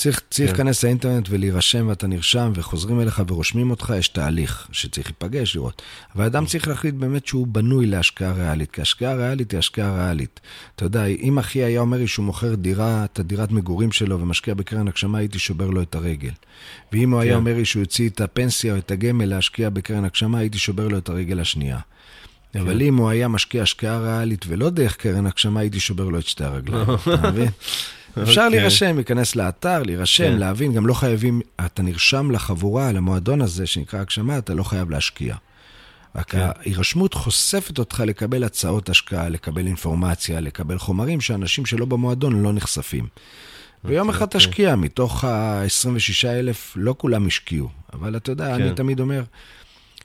צריך, צריך כן. להיכנס לאינטרנט ולהירשם, ואתה נרשם, וחוזרים אליך ורושמים אותך, יש תהליך שצריך להיפגש, לראות. אבל אדם צריך להחליט באמת שהוא בנוי להשקעה ריאלית, כי השקעה ריאלית היא השקעה ריאלית. אתה יודע, אם אחי היה אומר לי שהוא מוכר דירה, את הדירת מגורים שלו ומשקיע בקרן הגשמה, הייתי שובר לו את הרגל. ואם הוא היה כן. אומר לי שהוא יוציא את הפנסיה או את הגמל להשקיע בקרן הגשמה, הייתי שובר לו את הרגל השנייה. כן. אבל אם הוא היה משקיע השקעה ריאלית ולא דרך קרן הגשמה, הייתי שובר לו את שתי הרגליים, אתה מבין? אפשר okay. אוקיי. להירשם, להיכנס לאתר, להירשם, okay. כן. להבין, גם לא חייבים, אתה נרשם לחבורה, למועדון הזה שנקרא הגשמה, אתה לא חייב להשקיע. רק okay. כן. ההירשמות חושפת אותך לקבל הצעות השקעה, לקבל אינפורמציה, לקבל חומרים שאנשים שלא במועדון לא נחשפים. ויום אוקיי, אחד okay. תשקיע, מתוך ה-26 אלף, לא כולם השקיעו. אבל אתה יודע, okay. אני תמיד אומר,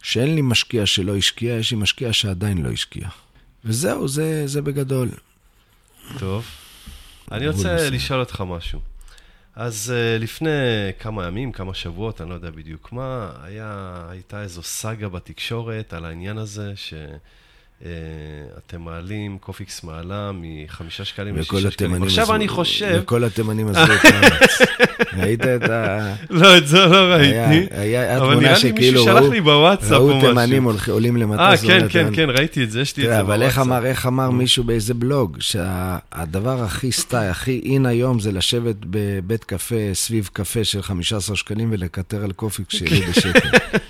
שאין לי משקיע שלא השקיע, יש לי משקיע שעדיין לא השקיע. וזהו, זה, זה בגדול.
טוב. אני רוצה לשאול אותך משהו. אז uh, לפני כמה ימים, כמה שבועות, אני לא יודע בדיוק מה, היה, הייתה איזו סאגה בתקשורת על העניין הזה, ש... Uh, אתם מעלים, קופיקס מעלה מחמישה שקלים לשישה שקלים. עכשיו אני חושב...
וכל התימנים עזבו את הארץ. ראית את ה...
לא, את זה לא ראיתי.
היה תמונה שכאילו ראו תימנים עולים למטוס.
אה, כן, כן, כן, ראיתי את זה, יש לי את זה
בוואטסאפ. אבל איך אמר מישהו באיזה בלוג, שהדבר הכי style, הכי in היום, זה לשבת בבית קפה, סביב קפה של 15 שקלים ולקטר על קופיקס שיהיה בשקל.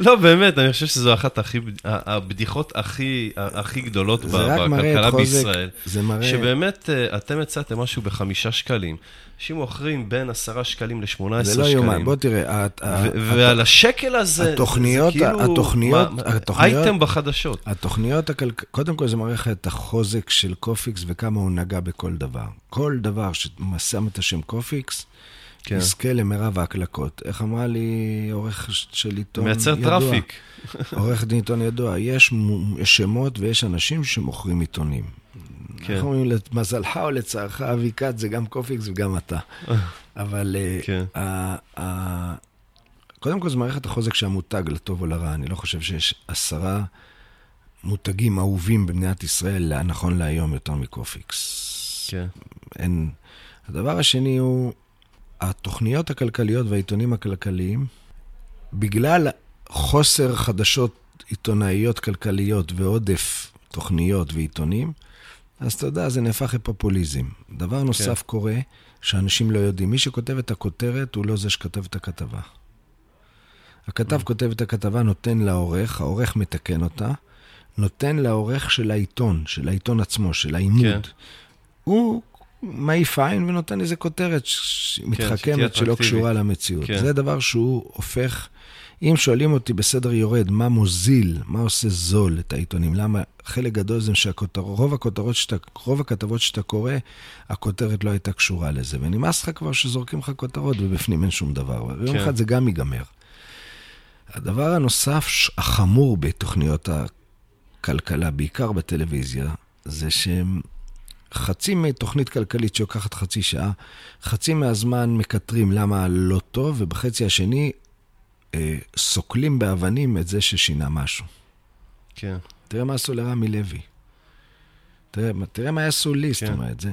לא, באמת, אני חושב שזו אחת הכי, הבדיחות הכי, הכי גדולות בכלכלה בישראל.
זה מראה...
שבאמת, אה, אתם הצעתם משהו בחמישה שקלים, שמוכרים בין עשרה שקלים ל-18 שקלים.
זה לא יאומן, בוא תראה.
ועל השקל הזה,
התוכניות,
זה כאילו...
התוכניות, התוכניות...
אייטם בחדשות.
התוכניות קודם כל זה מראה לך את החוזק של קופיקס וכמה הוא נגע בכל דבר. כל דבר ששם את השם קופיקס, כן. יזכה למרב ההקלקות. איך אמרה לי עורך של עיתון ידוע?
מייצר traffic.
עורך דין עיתון ידוע. יש, שמות ויש אנשים שמוכרים עיתונים. כן. אנחנו אומרים, למזלך או לצערך, אבי כץ זה גם קופיקס וגם אתה. אבל אה, כן. uh, uh, קודם כל זה מערכת החוזק שהמותג, לטוב או לרע. אני לא חושב שיש עשרה מותגים אהובים במדינת ישראל, נכון להיום, יותר מקופיקס.
כן.
אין... הדבר השני הוא, התוכניות הכלכליות והעיתונים הכלכליים, בגלל חוסר חדשות עיתונאיות כלכליות ועודף תוכניות ועיתונים, אז אתה יודע, זה נהפך לפופוליזם. דבר נוסף כן. קורה, שאנשים לא יודעים. מי שכותב את הכותרת הוא לא זה שכתב את הכתבה. הכתב mm. כותב את הכתבה, נותן לעורך, העורך מתקן אותה, נותן לעורך של העיתון, של העיתון עצמו, של העימוד. כן. הוא מעיף עין ונותן איזה כותרת כן, מתחכמת שלא קשורה למציאות. כן. זה דבר שהוא הופך... אם שואלים אותי בסדר יורד, מה מוזיל, מה עושה זול את העיתונים, למה חלק גדול זה שרוב הכותרות שאתה, רוב הכתבות שאתה קורא, הכותרת לא הייתה קשורה לזה. ונמאס לך כבר שזורקים לך כותרות ובפנים אין שום דבר. כן. ויום אחד זה גם ייגמר. הדבר הנוסף החמור בתוכניות הכלכלה, בעיקר בטלוויזיה, זה שהם חצי מתוכנית כלכלית שלוקחת חצי שעה, חצי מהזמן מקטרים למה לא טוב, ובחצי השני אה, סוקלים באבנים את זה ששינה משהו.
כן.
תראה מה עשו לרמי לוי. תראה, תראה מה יעשו לי, זאת כן. אומרת, זה...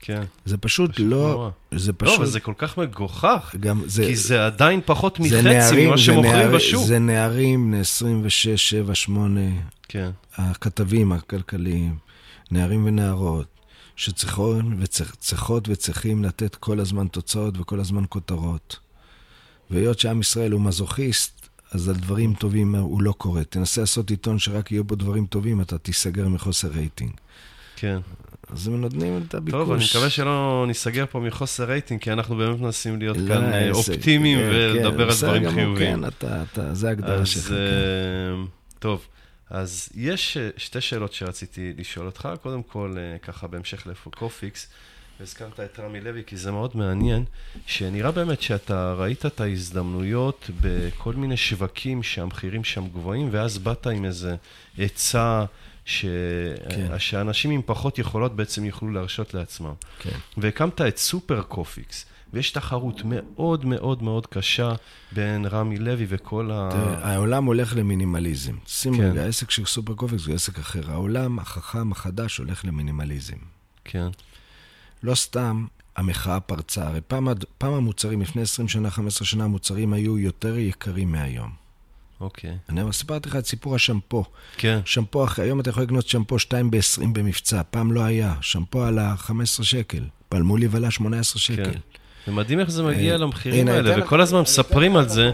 כן.
זה פשוט, פשוט לא... נורא.
זה פשוט... לא, אבל זה כל כך מגוחך. גם זה... כי זה עדיין פחות מחצי ממה שמוכרים נער, בשוק.
זה נערים בני 26, 7, 8.
כן.
הכתבים הכלכליים, נערים ונערות, שצריכות וצריכים לתת כל הזמן תוצאות וכל הזמן כותרות. והיות שעם ישראל הוא מזוכיסט, אז על דברים טובים הוא לא קורא. תנסה לעשות עיתון שרק יהיו בו דברים טובים, אתה תיסגר מחוסר רייטינג.
כן.
אז הם נותנים את הביקוש.
טוב, אני מקווה שלא ניסגר פה מחוסר רייטינג, כי אנחנו באמת מנסים להיות לא, כאן אה, אופטימיים כן, ולדבר כן, על דברים חיוביים.
כן, אתה, אתה, זה ההגדרה שלך. אז
כן. טוב, אז יש אה, שתי שאלות שרציתי לשאול אותך. קודם כל, ככה בהמשך לקופיקס. הזכרת את רמי לוי, כי זה מאוד מעניין, שנראה באמת שאתה ראית את ההזדמנויות בכל מיני שווקים שהמחירים שם גבוהים, ואז באת עם איזה עצה ש... כן. שאנשים עם פחות יכולות בעצם יוכלו להרשות לעצמם.
כן.
והקמת את סופר קופיקס. ויש תחרות מאוד מאוד מאוד קשה בין רמי לוי וכל ה...
תראה, העולם הולך למינימליזם. שים כן. רגע, העסק של סופר קופיקס הוא עסק אחר. העולם החכם החדש הולך למינימליזם.
כן.
לא סתם המחאה פרצה. הרי פעם, פעם המוצרים, לפני 20 שנה, 15 שנה, המוצרים היו יותר יקרים מהיום.
אוקיי.
אני סיפרתי לך את סיפור השמפו.
כן.
שמפו, אחרי, היום אתה יכול לקנות שמפו 2 ב-20 במבצע, פעם לא היה. שמפו עלה 15 שקל, פלמוליב עלה 18 שקל. כן.
זה מדהים איך זה מגיע אה, למחירים האלה, וכל הזמן מספרים על זה,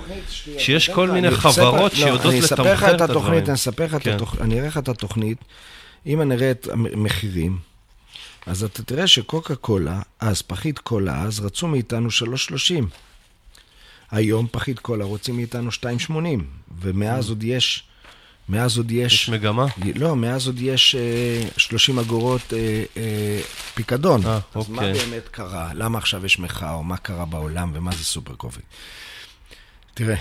שיש כל מיני חברות לא, שיודעות לתמחר את הדברים.
אני אספר לך את התוכנית, אני אראה לך את התוכנית, אם אני אראה את המחירים, אז אתה תראה שקוקה קולה, אז פחית קולה, אז רצו מאיתנו 3.30. היום פחית קולה רוצים מאיתנו 2.80, ומאז עוד יש... מאז עוד יש...
יש מגמה?
לא, מאז עוד יש אה, 30 אגורות אה, אה, פיקדון. אה, אז אוקיי. מה באמת קרה? למה עכשיו יש מחאה, או מה קרה בעולם, ומה זה סופר קובי? תראה,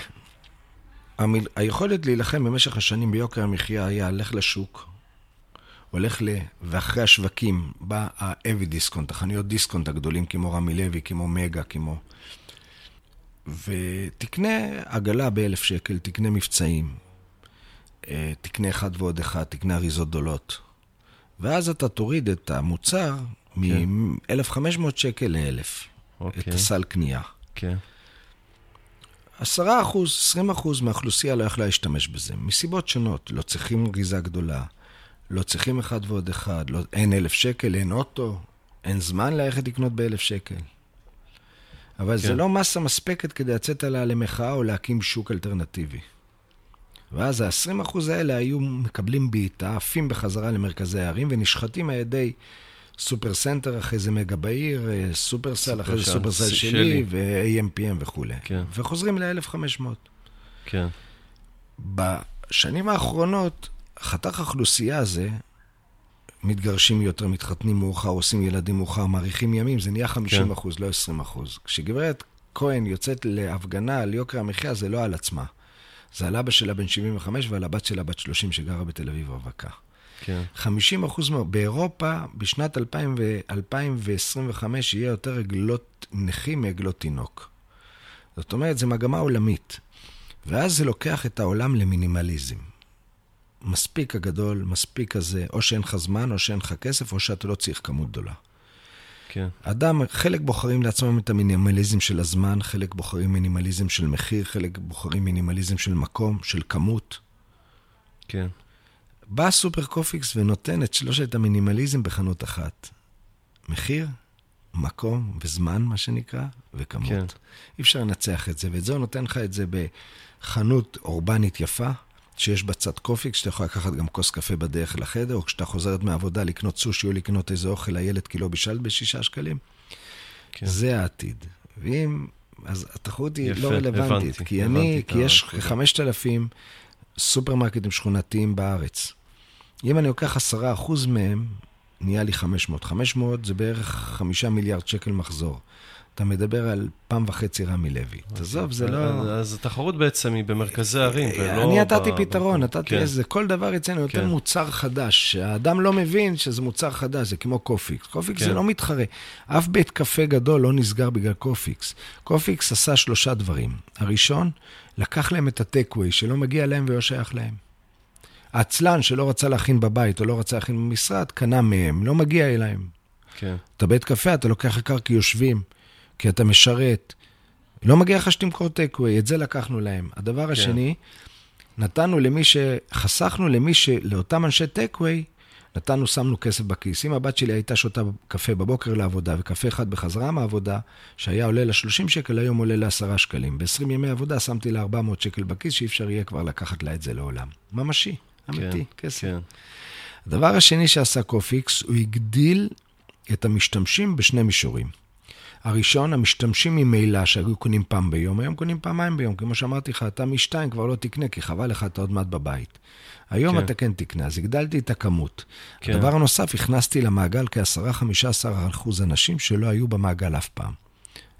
המיל... היכולת להילחם במשך השנים ביוקר המחיה היה, לך לשוק, הולך ל... ואחרי השווקים בא ה-heavy דיסקונט, החנויות דיסקונט הגדולים, כמו רמי לוי, כמו מגה, כמו... ותקנה עגלה באלף שקל, תקנה מבצעים, תקנה אחד ועוד אחד, תקנה אריזות גדולות. ואז אתה תוריד את המוצר כן. מ-1,500 שקל ל-1,000, אוקיי. את הסל קנייה.
כן.
10 אחוז, 20 אחוז מהאוכלוסייה לא יכלה להשתמש בזה, מסיבות שונות. לא צריכים גריזה גדולה, לא צריכים אחד ועוד אחד, לא, אין אלף שקל, אין אוטו, אין זמן ללכת לקנות באלף שקל. אבל כן. זה לא מסה מספקת כדי לצאת עליה למחאה או להקים שוק אלטרנטיבי. ואז ה-20% האלה היו מקבלים בעיטה, עפים בחזרה למרכזי הערים ונשחטים על ידי סופר סנטר, אחרי זה מגה בעיר, אה, סופרסל, אחרי זה סופרסל שלי, שלי. ו-AMPM וכולי.
כן.
וחוזרים ל-1500.
כן.
בשנים האחרונות חתך האוכלוסייה הזה, מתגרשים יותר, מתחתנים מאוחר, עושים ילדים מאוחר, מאריכים ימים, זה נהיה 50 כן. אחוז, לא 20 אחוז. כשגברת כהן יוצאת להפגנה על יוקר המחיה, זה לא על עצמה. זה על אבא שלה בן 75 ועל הבת שלה בת 30 שגרה בתל אביב רווקה.
כן.
50 אחוז, באירופה, בשנת 2000 ו- 2025 יהיה יותר עגלות נכים מעגלות תינוק. זאת אומרת, זו מגמה עולמית. ואז זה לוקח את העולם למינימליזם. מספיק הגדול, מספיק הזה, או שאין לך זמן, או שאין לך כסף, או שאתה לא צריך כמות גדולה.
כן.
אדם, חלק בוחרים לעצמם את המינימליזם של הזמן, חלק בוחרים מינימליזם של מחיר, חלק בוחרים מינימליזם של מקום, של כמות.
כן.
בא סופר קופיקס ונותן את שלושת המינימליזם בחנות אחת. מחיר, מקום וזמן, מה שנקרא, וכמות. כן. אי אפשר לנצח את זה, ואת זה הוא נותן לך את זה בחנות אורבנית יפה, שיש בה צד קופיקס, שאתה יכול לקחת גם כוס קפה בדרך לחדר, או כשאתה חוזרת מהעבודה לקנות סושי או לקנות איזה אוכל לילד כי לא בישלת בשישה שקלים. כן. זה העתיד. ואם... אז התחרות היא יפה, לא רלוונטית, הבנתי, כי הבנתי אני, כי יש 5,000 סופרמרקטים שכונתיים בארץ. אם אני לוקח 10% מהם, נהיה לי 500. 500 זה בערך 5 מיליארד שקל מחזור. אתה מדבר על פעם וחצי רמי לוי. תעזוב, זה לא...
אז התחרות בעצם היא במרכזי הערים, ולא...
אני נתתי פתרון, נתתי כן. איזה, כל דבר אצלנו יותר כן. מוצר חדש, שהאדם לא מבין שזה מוצר חדש, זה כמו קופיקס. קופיקס זה כן. לא מתחרה. אף בית קפה גדול לא נסגר בגלל קופיקס. קופיקס עשה שלושה דברים. הראשון, לקח להם את ה take away שלא מגיע להם ולא שייך להם. העצלן שלא רצה להכין בבית או לא רצה להכין במשרד, קנה מהם, לא מגיע אליהם. כן. אתה בית קפה, אתה לוקח יקר כי יושבים. כי אתה משרת. לא מגיע לך שתמכור take away, את זה לקחנו להם. הדבר כן. השני, נתנו למי ש... חסכנו למי ש... לאותם אנשי take away, נתנו, שמנו כסף בכיס. אם הבת שלי הייתה שותה קפה בבוקר לעבודה, וקפה אחד בחזרה מהעבודה, שהיה עולה לה 30 שקל, היום עולה לה 10 שקלים. ב-20 ימי עבודה שמתי לה 400 שקל בכיס, שאי אפשר יהיה כבר לקחת לה את זה לעולם. ממשי, אמיתי, כן, כסף. כן. הדבר השני שעשה קופיקס, הוא הגדיל את המשתמשים בשני מישורים. הראשון, המשתמשים ממילא שהיו קונים פעם ביום, היום קונים פעמיים ביום. כמו שאמרתי לך, אתה משתיים כבר לא תקנה, כי חבל לך, אתה עוד מעט בבית. היום כן. אתה כן תקנה, אז הגדלתי את הכמות. כן. הדבר הנוסף, הכנסתי למעגל כ-10-15 אחוז אנשים שלא היו במעגל אף פעם.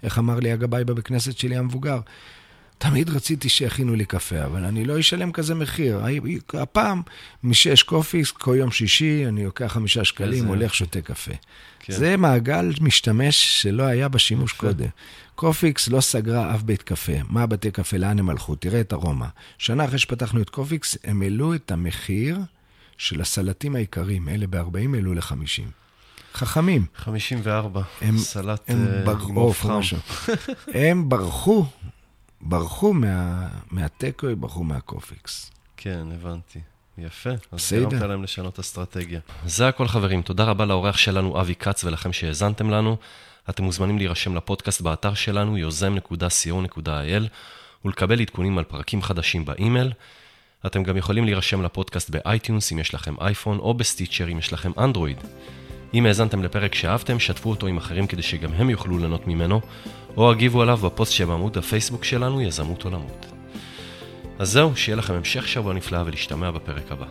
איך אמר לי הגבאי בבית כנסת שלי המבוגר? תמיד רציתי שיכינו לי קפה, אבל אני לא אשלם כזה מחיר. הפעם, משיש קופיקס, כל יום שישי, אני לוקח חמישה שקלים, איזה... הולך, שותה קפה. כן. זה מעגל משתמש שלא היה בשימוש יפה. קודם. קופיקס לא סגרה אף בית קפה. מה הבתי קפה? לאן הם הלכו? תראה את ארומה. שנה אחרי שפתחנו את קופיקס, הם העלו את המחיר של הסלטים העיקריים, אלה ב-40 העלו ל-50. חכמים.
54, הם, סלט הם
אה, ברחו, הם ברחו ברחו מה, מה take away, ברחו מהקופיקס.
כן, הבנתי. יפה. אז גרמת להם לשנות אסטרטגיה. זה הכל, חברים. תודה רבה לאורח שלנו, אבי כץ, ולכם שהאזנתם לנו. אתם מוזמנים להירשם לפודקאסט באתר שלנו, יוזם.co.il, ולקבל עדכונים על פרקים חדשים באימייל. אתם גם יכולים להירשם לפודקאסט ב iTunes אם יש לכם אייפון, או ב Stitcher אם יש לכם אנדרואיד. אם האזנתם לפרק שאהבתם, שתפו אותו עם אחרים כדי שגם הם יוכלו ליהנות ממנו, או הגיבו עליו בפוסט שבעמוד הפייסבוק שלנו, יזמות עולמות. אז זהו, שיהיה לכם המשך שבוע נפלא ולהשתמע בפרק הבא.